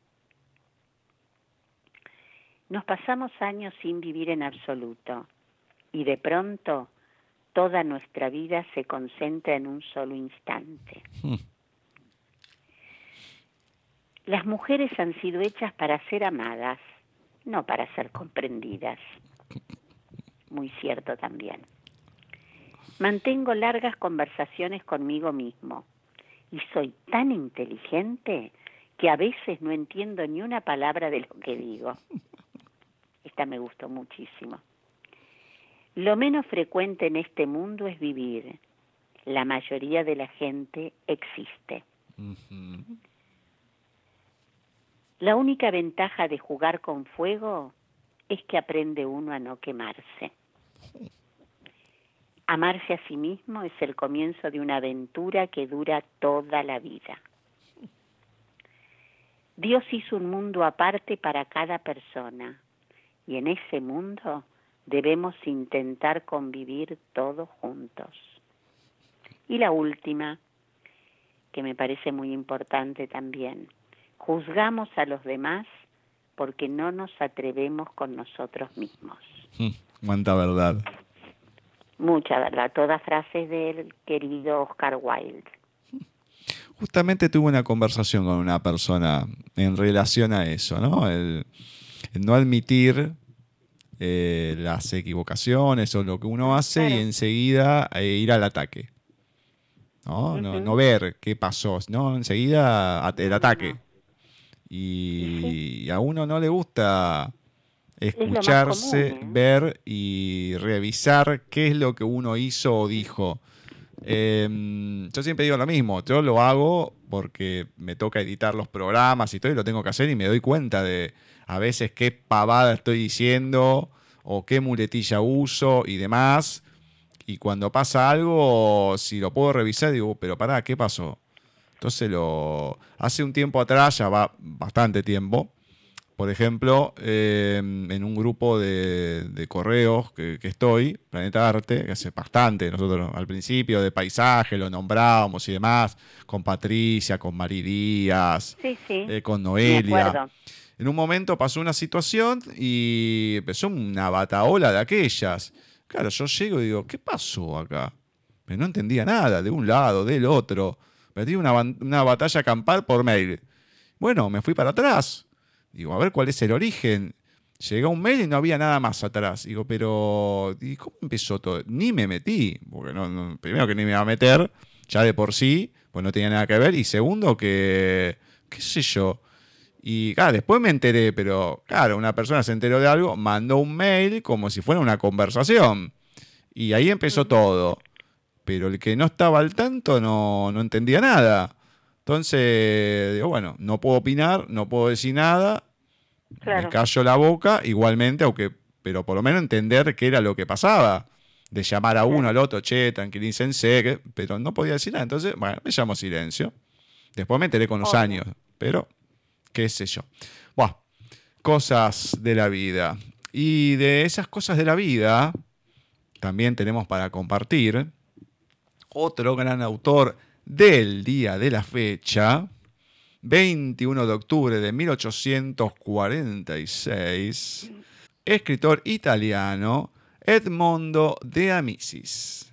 Nos pasamos años sin vivir en absoluto y de pronto toda nuestra vida se concentra en un solo instante. Hmm. Las mujeres han sido hechas para ser amadas, no para ser comprendidas. Muy cierto también. Mantengo largas conversaciones conmigo mismo y soy tan inteligente que a veces no entiendo ni una palabra de lo que digo. Esta me gustó muchísimo. Lo menos frecuente en este mundo es vivir. La mayoría de la gente existe. La única ventaja de jugar con fuego es que aprende uno a no quemarse. Amarse a sí mismo es el comienzo de una aventura que dura toda la vida. Dios hizo un mundo aparte para cada persona y en ese mundo debemos intentar convivir todos juntos. Y la última, que me parece muy importante también, juzgamos a los demás porque no nos atrevemos con nosotros mismos. Cuánta verdad. Mucha verdad, todas frases del querido Oscar Wilde. Justamente tuve una conversación con una persona en relación a eso, ¿no? El, no admitir eh, las equivocaciones o lo que uno hace y enseguida eh, ir al ataque. ¿no? no, ver qué pasó, ¿no? Enseguida el ataque. Y, a uno no le gusta escucharse, ¿eh? ver y revisar qué es lo que uno hizo o dijo. Em, yo siempre digo lo mismo, yo lo hago porque me toca editar los programas y todo y lo tengo que hacer y me doy cuenta de a veces qué pavada estoy diciendo o qué muletilla uso y demás. Y cuando pasa algo, si lo puedo revisar, digo, pero pará, ¿qué pasó? Entonces lo hace un tiempo atrás, ya va bastante tiempo, por ejemplo, em, en un grupo de, correos que, estoy, Planeta Arte, que hace bastante, nosotros al principio de paisaje lo nombrábamos y demás, con Patricia, con Mari Díaz, eh, con Noelia. En un momento pasó una situación y empezó una bataola de aquellas. Claro, yo llego y digo, ¿qué pasó acá? Pero no entendía nada, de un lado, del otro. Perdí una, una batalla campal por mail. Bueno, me fui para atrás Digo, a ver cuál es el origen. Llegó un mail y no había nada más atrás. Digo, pero ¿y ¿cómo empezó todo? Ni me metí, porque no, primero que ni me iba a meter, ya de por sí, pues no tenía nada que ver. Y segundo que, qué sé yo. Y claro, después me enteré, pero claro, una persona se enteró de algo, mandó un mail como si fuera una conversación. Y ahí empezó todo. Pero el que no estaba al tanto no, no entendía nada. Entonces, digo, bueno, no puedo opinar, no puedo decir nada, me callo la boca, igualmente, aunque, pero por lo menos entender qué era lo que pasaba. De llamar a uno, al otro, che, tranquilícense, pero no podía decir nada. Entonces, bueno, me llamo silencio. Después me enteré con los años, pero qué sé yo. Bueno, cosas de la vida. Y de esas cosas de la vida, también tenemos para compartir otro gran autor del día de la fecha, 21 de octubre de 1846, escritor italiano Edmondo de Amicis.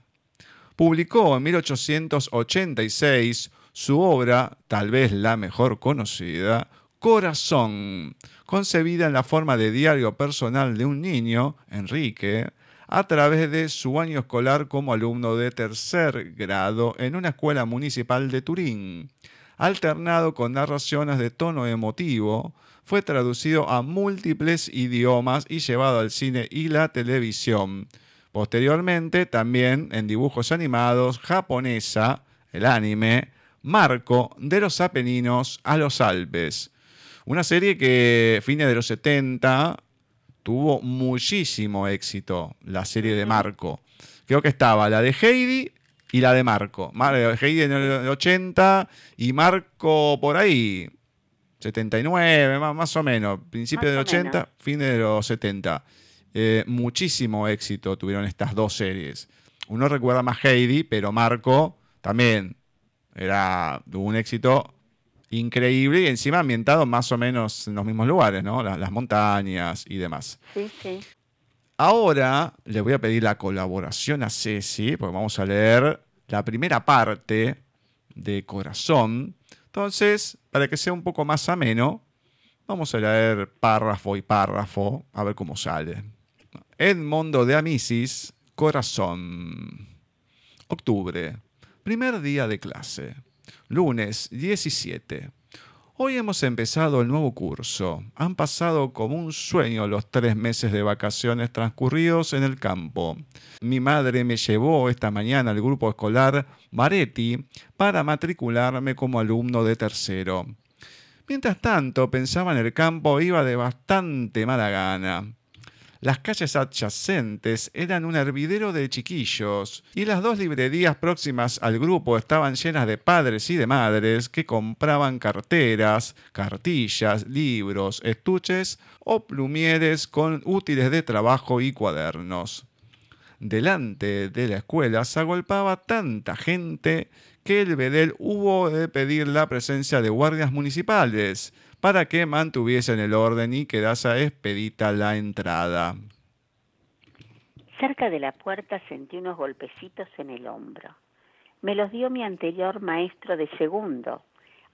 Publicó en 1886 su obra, tal vez la mejor conocida, Corazón, concebida en la forma de diario personal de un niño, Enrique, a través de su año escolar como alumno de tercer grado en una escuela municipal de Turín. Alternado con narraciones de tono emotivo, fue traducido a múltiples idiomas y llevado al cine y la televisión. Posteriormente, también en dibujos animados japonesa, el anime, Marco de los Apeninos a los Alpes. Una serie que, fines de los 70, tuvo muchísimo éxito la serie de Marco. Creo que estaba la de Heidi y la de Marco. Heidi en el 80 y Marco por ahí, 79, más, o menos. Principio del 80, fin de los 70. Eh, muchísimo éxito tuvieron estas dos series. Uno recuerda más Heidi, pero Marco también era, tuvo un éxito increíble y encima ambientado más o menos en los mismos lugares, ¿no? Las, montañas y demás. Sí, sí. Ahora le voy a pedir la colaboración a Ceci, porque vamos a leer la primera parte de Corazón. Entonces, para que sea un poco más ameno, vamos a leer párrafo y párrafo, a ver cómo sale. Edmondo de Amisis, Corazón. Octubre. Primer día de clase. Lunes 17. Hoy hemos empezado el nuevo curso. Han pasado como un sueño los tres meses de vacaciones transcurridos en el campo. Mi madre me llevó esta mañana al grupo escolar Maretti para matricularme como alumno de tercero. Mientras tanto, pensaba en el campo, iba de bastante mala gana. Las calles adyacentes eran un hervidero de chiquillos y las dos librerías próximas al grupo estaban llenas de padres y de madres que compraban carteras, cartillas, libros, estuches o plumieres con útiles de trabajo y cuadernos. Delante de la escuela se agolpaba tanta gente que el bedel hubo de pedir la presencia de guardias municipales para que mantuviesen el orden y quedase expedita la entrada. Cerca de la puerta sentí unos golpecitos en el hombro. Me los dio mi anterior maestro de segundo,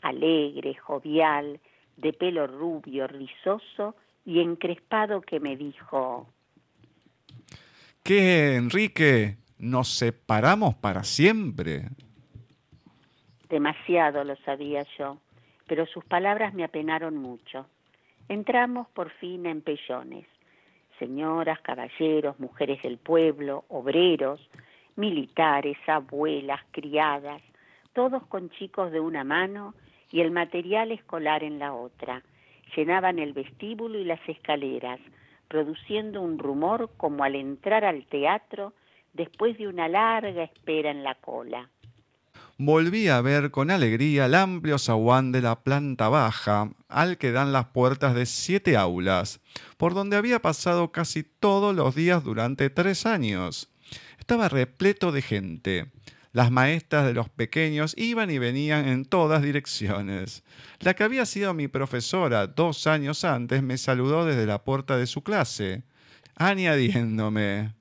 alegre, jovial, de pelo rubio, rizoso y encrespado que me dijo, ¿Qué, Enrique? ¿Nos separamos para siempre? Demasiado lo sabía yo pero sus palabras me apenaron mucho. Entramos por fin en pellones. Señoras, caballeros, mujeres del pueblo, obreros, militares, abuelas, criadas, todos con chicos de una mano y el material escolar en la otra. Llenaban el vestíbulo y las escaleras, produciendo un rumor como al entrar al teatro después de una larga espera en la cola volví a ver con alegría el amplio zaguán de la planta baja, al que dan las puertas de siete aulas, por donde había pasado casi todos los días durante tres años. Estaba repleto de gente. Las maestras de los pequeños iban y venían en todas direcciones. La que había sido mi profesora dos años antes me saludó desde la puerta de su clase, añadiéndome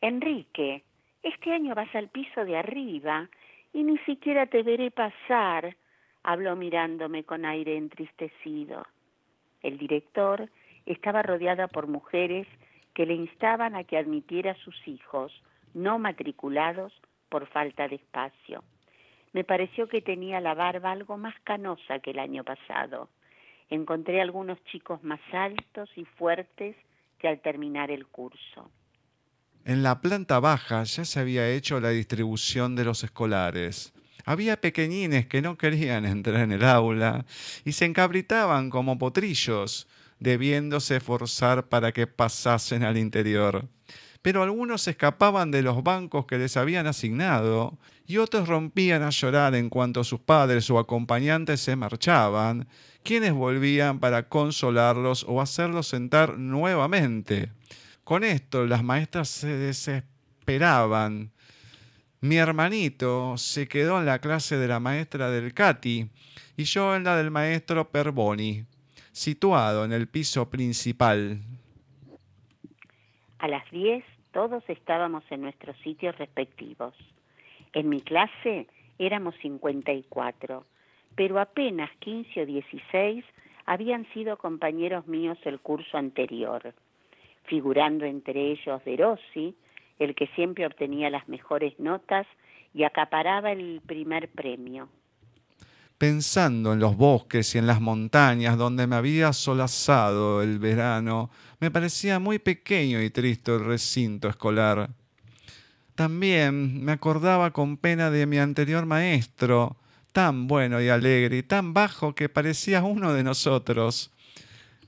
Enrique, este año vas al piso de arriba y ni siquiera te veré pasar, habló mirándome con aire entristecido. El director estaba rodeada por mujeres que le instaban a que admitiera a sus hijos no matriculados por falta de espacio. Me pareció que tenía la barba algo más canosa que el año pasado. Encontré algunos chicos más altos y fuertes que al terminar el curso. En la planta baja ya se había hecho la distribución de los escolares. Había pequeñines que no querían entrar en el aula y se encabritaban como potrillos, debiéndose forzar para que pasasen al interior. Pero algunos escapaban de los bancos que les habían asignado y otros rompían a llorar en cuanto sus padres o acompañantes se marchaban, quienes volvían para consolarlos o hacerlos sentar nuevamente. Con esto las maestras se desesperaban. Mi hermanito se quedó en la clase de la maestra del Cati y yo en la del maestro Perboni, situado en el piso principal. A las 10 todos estábamos en nuestros sitios respectivos. En mi clase éramos 54, pero apenas 15 o 16 habían sido compañeros míos el curso anterior figurando entre ellos De Rossi, el que siempre obtenía las mejores notas y acaparaba el primer premio. Pensando en los bosques y en las montañas donde me había solazado el verano, me parecía muy pequeño y triste el recinto escolar. También me acordaba con pena de mi anterior maestro, tan bueno y alegre y tan bajo que parecía uno de nosotros.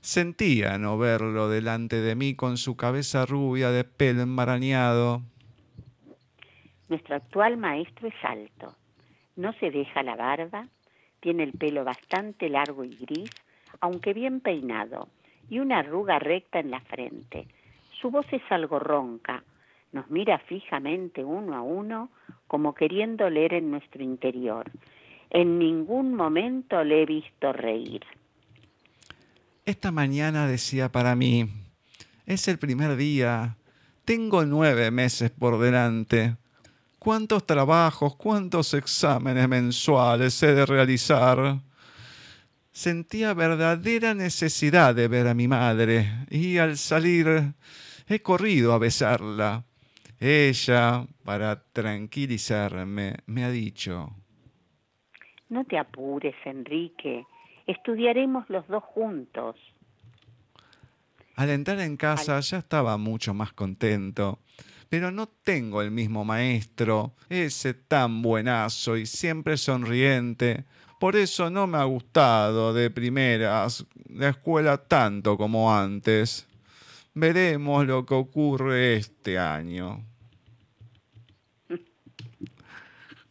Sentía no verlo delante de mí con su cabeza rubia de pelo enmarañado. Nuestro actual maestro es alto, no se deja la barba, tiene el pelo bastante largo y gris, aunque bien peinado, y una arruga recta en la frente. Su voz es algo ronca, nos mira fijamente uno a uno como queriendo leer en nuestro interior. En ningún momento le he visto reír. Esta mañana decía para mí, es el primer día, tengo nueve meses por delante. ¿Cuántos trabajos, cuántos exámenes mensuales he de realizar? Sentía verdadera necesidad de ver a mi madre y al salir he corrido a besarla. Ella, para tranquilizarme, me ha dicho, No te apures, Enrique. Estudiaremos los dos juntos. Al entrar en casa ya estaba mucho más contento, pero no tengo el mismo maestro, ese tan buenazo y siempre sonriente. Por eso no me ha gustado de primeras la escuela tanto como antes. Veremos lo que ocurre este año.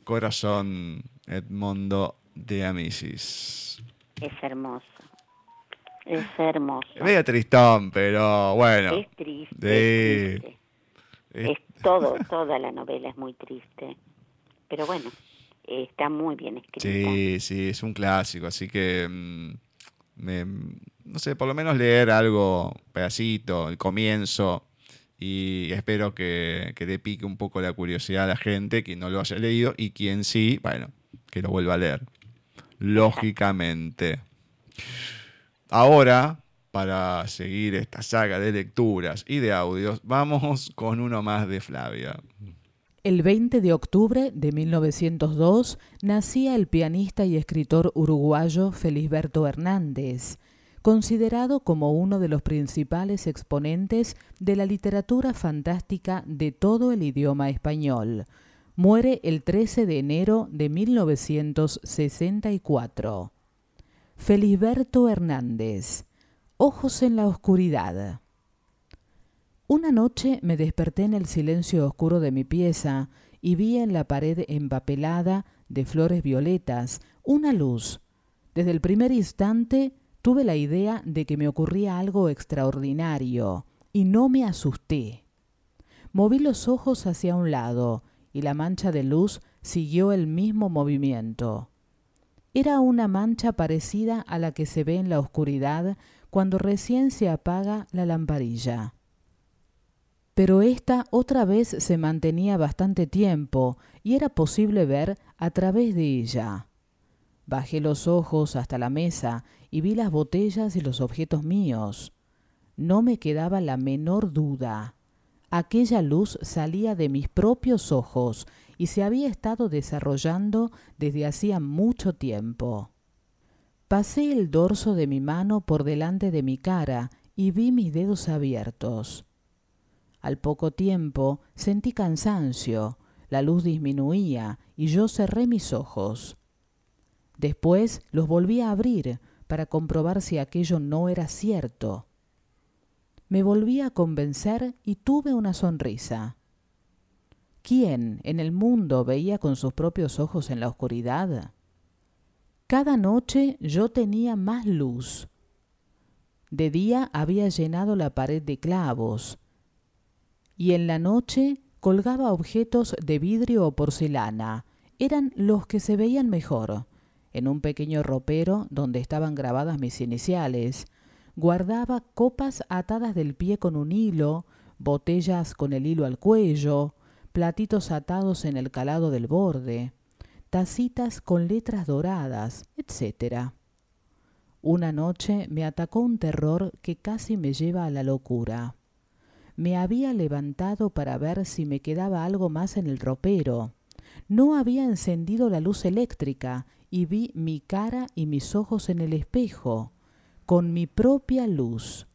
Corazón Edmondo de Amisis. Es hermoso. Es hermoso. Medio tristón, pero bueno. Es triste. Es triste. Es- Es todo, toda la novela es muy triste. Pero bueno, está muy bien escrita. Sí, sí, es un clásico, así que mm, me- no sé, por lo menos leer algo, pedacito, el comienzo, y espero que, que le pique un poco la curiosidad a la gente, quien no lo haya leído, y quien sí, bueno, que lo vuelva a leer. Lógicamente. Ahora, para seguir esta saga de lecturas y de audios, vamos con uno más de Flavia. El 20 de octubre de 1902 nacía el pianista y escritor uruguayo Felisberto Hernández, considerado como uno de los principales exponentes de la literatura fantástica de todo el idioma español. Muere el 13 de enero de 1964. Felisberto Hernández. Ojos en la oscuridad. Una noche me desperté en el silencio oscuro de mi pieza y vi en la pared empapelada de flores violetas una luz. Desde el primer instante tuve la idea de que me ocurría algo extraordinario y no me asusté. Moví los ojos hacia un lado y la mancha de luz siguió el mismo movimiento. Era una mancha parecida a la que se ve en la oscuridad cuando recién se apaga la lamparilla. Pero esta otra vez se mantenía bastante tiempo y era posible ver a través de ella. Bajé los ojos hasta la mesa y vi las botellas y los objetos míos. No me quedaba la menor duda. Aquella luz salía de mis propios ojos y se había estado desarrollando desde hacía mucho tiempo. Pasé el dorso de mi mano por delante de mi cara y vi mis dedos abiertos. Al poco tiempo sentí cansancio, la luz disminuía y yo cerré mis ojos. Después los volví a abrir para comprobar si aquello no era cierto. Me volví a convencer y tuve una sonrisa. ¿Quién en el mundo veía con sus propios ojos en la oscuridad? Cada noche yo tenía más luz. De día había llenado la pared de clavos, y en la noche colgaba objetos de vidrio o porcelana. Eran los que se veían mejor. En un pequeño ropero donde estaban grabadas mis iniciales, guardaba copas atadas del pie con un hilo, botellas con el hilo al cuello, platitos atados en el calado del borde, tacitas con letras doradas, etc. Una noche me atacó un terror que casi me lleva a la locura. Me había levantado para ver si me quedaba algo más en el ropero. No había encendido la luz eléctrica y vi mi cara y mis ojos en el espejo, con mi propia luz.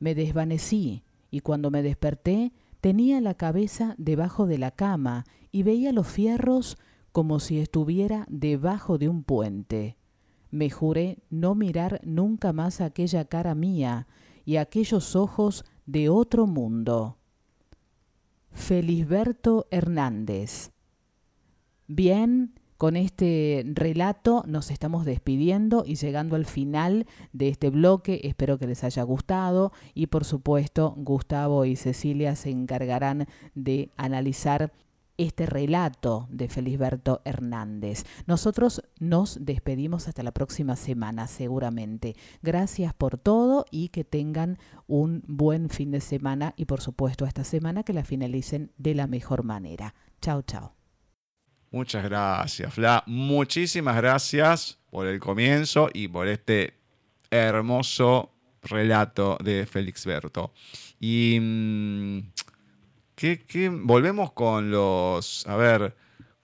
Me desvanecí y cuando me desperté tenía la cabeza debajo de la cama y veía los fierros como si estuviera debajo de un puente. Me juré no mirar nunca más aquella cara mía y aquellos ojos de otro mundo. Felisberto Hernández. Bien, con este relato nos estamos despidiendo y llegando al final de este bloque. Espero que les haya gustado y por supuesto Gustavo y Cecilia se encargarán de analizar este relato de Felisberto Hernández. Nosotros nos despedimos hasta la próxima semana, seguramente. Gracias por todo y que tengan un buen fin de semana y por supuesto esta semana que la finalicen de la mejor manera. Chao, chao. Muchas gracias, Fla. Muchísimas gracias por el comienzo y por este hermoso relato de Félix Berto. Y mm, Volvemos con los, a ver,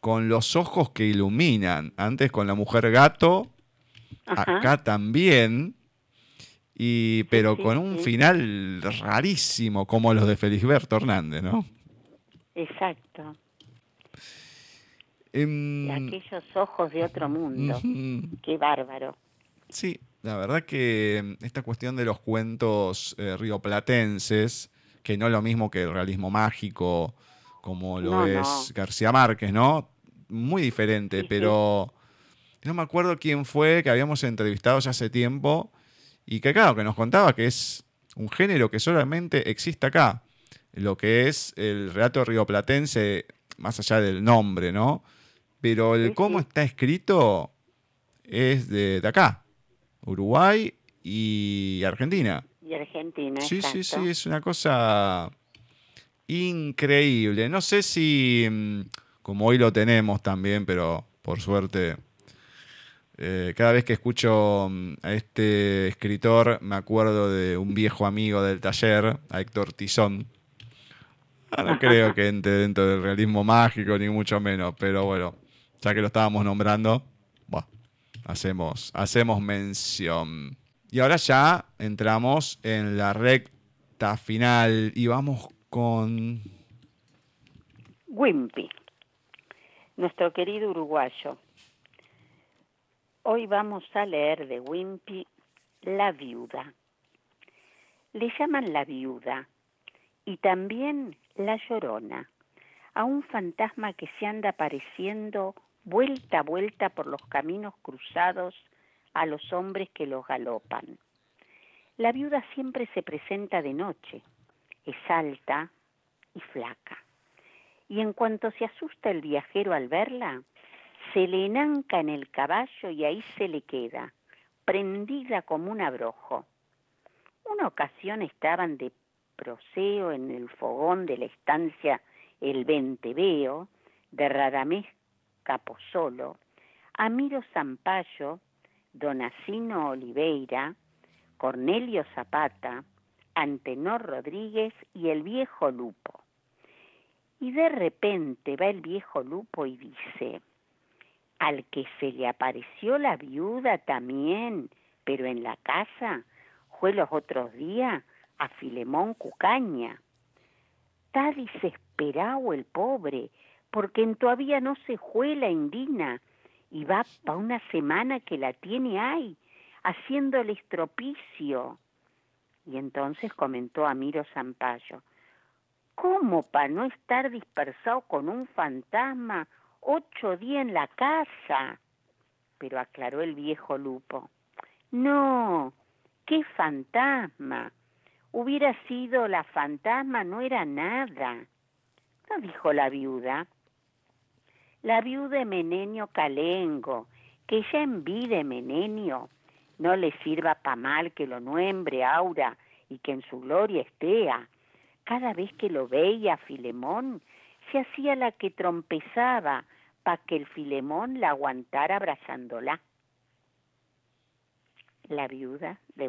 con los ojos que iluminan. Antes con la mujer gato, acá también. Y, pero con un final rarísimo, como los de Felisberto Hernández, ¿no? Exacto. Em, aquellos ojos de otro mundo. Qué bárbaro. Sí, la verdad que esta cuestión de los cuentos eh, rioplatenses, que no es lo mismo que el realismo mágico, como lo es García Márquez, ¿no? Muy diferente, pero no me acuerdo quién fue que habíamos entrevistado ya hace tiempo y que claro, que nos contaba que es un género que solamente existe acá, lo que es el relato rioplatense, más allá del nombre, ¿no? Pero el cómo está escrito es de, acá, Uruguay y Argentina. Y Argentina. Sí, sí, sí, es una cosa increíble. No sé si, mm, como hoy lo tenemos también, pero por suerte eh, cada vez que escucho mm, a este escritor me acuerdo de un viejo amigo del taller, a Héctor Tizón. Ah, no creo que entre dentro del realismo mágico, ni mucho menos, pero bueno, ya que lo estábamos nombrando, hacemos, hacemos mención. Y ahora ya entramos en la recta final y vamos con... Wimpy, nuestro querido uruguayo Hoy vamos a leer de Wimpy La viuda. Le llaman la viuda y también la llorona, a un fantasma que se anda apareciendo vuelta a vuelta por los caminos cruzados a los hombres que los galopan. La viuda siempre se presenta de noche, es alta y flaca, y en cuanto se asusta el viajero al verla, se le enanca en el caballo y ahí se le queda, prendida como un abrojo. Una ocasión estaban de proseo en el fogón de la estancia El Venteveo de Radamés Caposolo, Amiro Zampayo, Donacino Oliveira, Cornelio Zapata, Antenor Rodríguez y el viejo Lupo. Y de repente va el viejo Lupo y dice, al que se le apareció la viuda también, pero en la casa, fue los otros días a Filemón Cucaña. Está desesperado el pobre, porque todavía no se fue la indina, y va pa' una semana que la tiene ahí, haciéndole estropicio. Y entonces comentó Amiro Zampayo, ¿cómo pa' no estar dispersado con un fantasma ocho días en la casa. Pero aclaró el viejo Lupo. No, qué fantasma. Hubiera sido la fantasma, no era nada. No dijo la viuda. La viuda de Menenio Calengo, que ya en vida Menenio no le sirva pa' mal que lo nuembre Aura y que en su gloria estea. Cada vez que lo veía Filemón, se hacía la que trompezaba para que el Filemón la aguantara abrazándola. La viuda de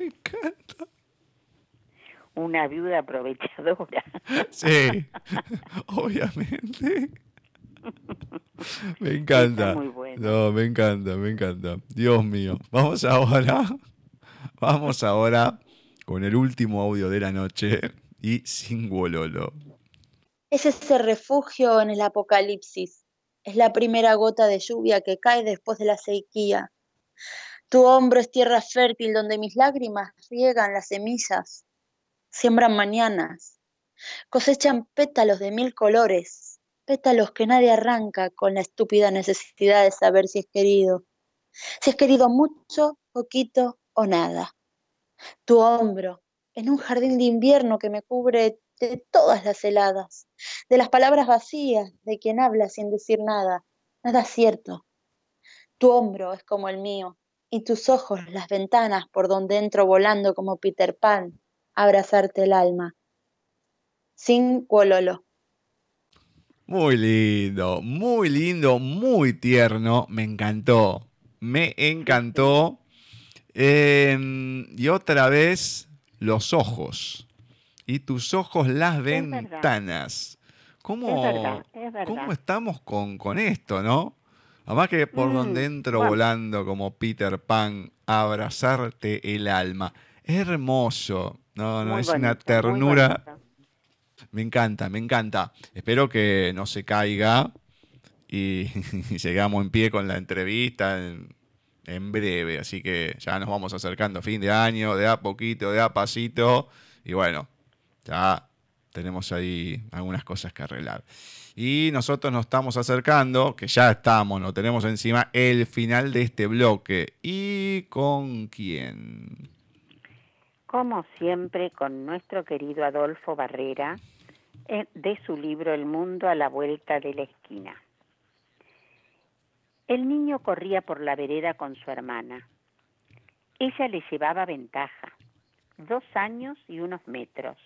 encanta. Una viuda aprovechadora. Sí, obviamente. Me encanta. muy bueno. No, me encanta, me encanta. Dios mío. Vamos ahora. Vamos ahora con el último audio de la noche y Singololo. Es ese refugio en el apocalipsis. Es la primera gota de lluvia que cae después de la sequía. Tu hombro es tierra fértil donde mis lágrimas riegan las semillas, siembran mañanas, cosechan pétalos de mil colores, pétalos que nadie arranca con la estúpida necesidad de saber si es querido, si es querido mucho, poquito o nada. Tu hombro, en un jardín de invierno que me cubre de todas las heladas, de las palabras vacías de quien habla sin decir nada, nada cierto. Tu hombro es como el mío, y tus ojos las ventanas por donde entro volando como Peter Pan abrazarte el alma. Sin cuololo. Muy lindo, muy lindo, muy tierno, me encantó, me encantó. Em, y otra vez, los ojos. Y tus ojos, las ventanas. ¿Cómo, ¿Cómo estamos con, con esto, no? Además que por mm, donde entro volando como Peter Pan, abrazarte el alma. Hermoso. No, no, es una ternura. Me encanta, me encanta. Espero que no se caiga y, llegamos en pie con la entrevista en, en, breve. Así que ya nos vamos acercando a fin de año, de a poquito, de a pasito. Y bueno, ya tenemos ahí algunas cosas que arreglar. Y nosotros nos estamos acercando, que ya estamos, lo tenemos encima, el final de este bloque. ¿Y con quién? Como siempre, con nuestro querido Adolfo Barrera, eh, de su libro El mundo a la vuelta de la esquina. El niño corría por la vereda con su hermana. Ella le llevaba ventaja, dos años y unos metros.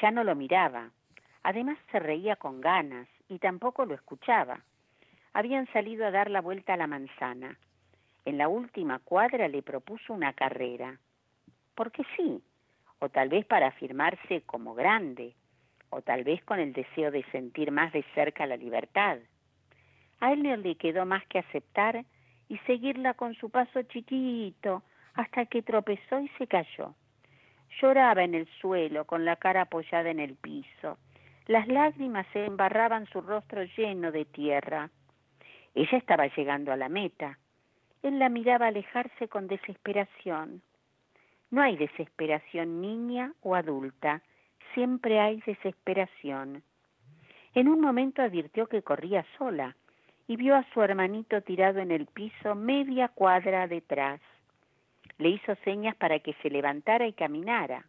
Ya no lo miraba, Además se reía con ganas y tampoco lo escuchaba. Habían salido a dar la vuelta a la manzana. En la última cuadra le propuso una carrera. Porque sí, o tal vez para afirmarse como grande, o tal vez con el deseo de sentir más de cerca la libertad. A él no le quedó más que aceptar y seguirla con su paso chiquito hasta que tropezó y se cayó. Lloraba en el suelo con la cara apoyada en el piso las lágrimas se embarraban su rostro lleno de tierra. Ella estaba llegando a la meta. Él la miraba alejarse con desesperación. No hay desesperación niña o adulta, siempre hay desesperación. En un momento advirtió que corría sola y vio a su hermanito tirado en el piso media cuadra detrás. Le hizo señas para que se levantara y caminara.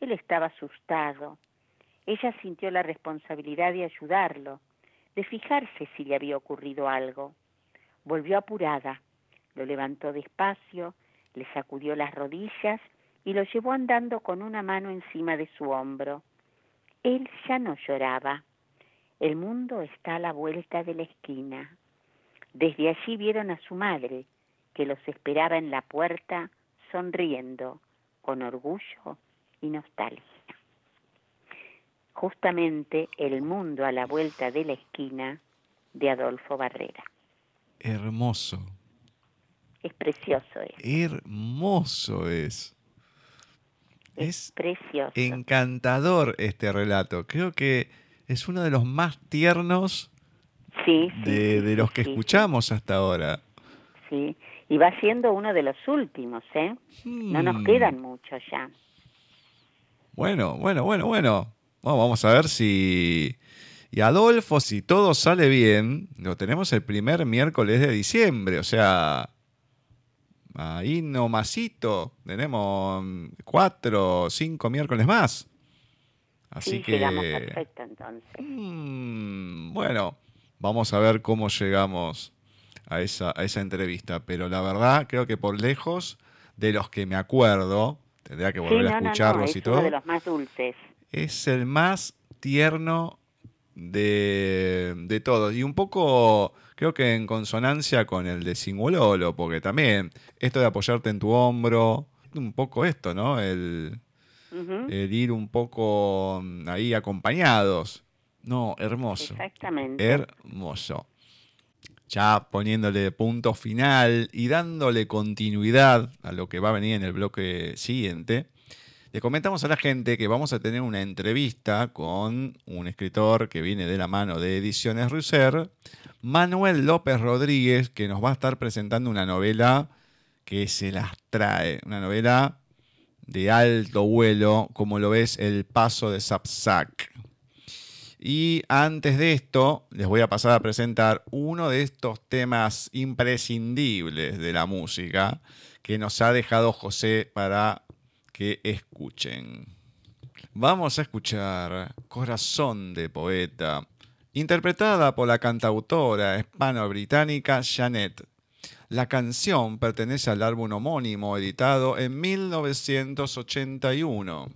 Él estaba asustado. Ella sintió la responsabilidad de ayudarlo, de fijarse si le había ocurrido algo. Volvió apurada, lo levantó despacio, le sacudió las rodillas y lo llevó andando con una mano encima de su hombro. Él ya no lloraba. El mundo está a la vuelta de la esquina. Desde allí vieron a su madre, que los esperaba en la puerta, sonriendo, con orgullo y nostalgia justamente El mundo a la vuelta de la esquina de Adolfo Barrera. Hermoso. Es precioso. Es. Hermoso es. Es, precioso. Encantador este relato. Creo que es uno de los más tiernos de, los que escuchamos hasta ahora. Sí, y va siendo uno de los últimos, ¿eh? No nos hmm. quedan muchos ya. Bueno, bueno, bueno, bueno vamos a ver si... Y Adolfo, si todo sale bien, lo tenemos el primer miércoles de diciembre, o sea, ahí nomasito, tenemos cuatro cinco miércoles más. Así que... Llegamos perfecto entonces. Mm, bueno, vamos a ver cómo llegamos a esa, a esa entrevista, pero la verdad creo que por lejos de los que me acuerdo, tendría que volver a escucharlos y todo. Uno de los más dulces es el más tierno de, de todos. Y un poco, creo que en consonancia con el de Singulolo, porque también esto de apoyarte en tu hombro, un poco esto, ¿no? El, el ir un poco mm, ahí acompañados. No, hermoso. Exactamente. Hermoso. Ya poniéndole punto final y dándole continuidad a lo que va a venir en el bloque siguiente. Le comentamos a la gente que vamos a tener una entrevista con un escritor que viene de la mano de Ediciones Russer, Manuel López Rodríguez, que nos va a estar presentando una novela que se las trae, una novela de alto vuelo, como lo es El Paso de Sapsac. Y antes de esto, les voy a pasar a presentar uno de estos temas imprescindibles de la música que nos ha dejado José para que escuchen. Vamos a escuchar Corazón de Poeta, interpretada por la cantautora hispano-británica Janet. La canción pertenece al álbum homónimo editado en 1981.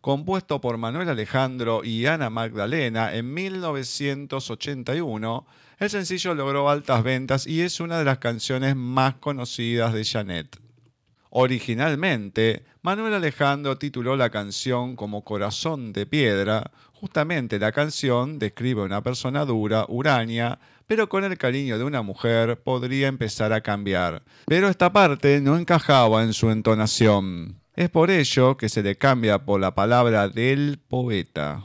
Compuesto por Manuel Alejandro y Ana Magdalena en 1981, el sencillo logró altas ventas y es una de las canciones más conocidas de Janet. Originalmente, Manuel Alejandro tituló la canción como Corazón de Piedra. Justamente la canción describe a una persona dura, huraña, pero con el cariño de una mujer podría empezar a cambiar. Pero esta parte no encajaba en su entonación. Es por ello que se le cambia por la palabra del poeta.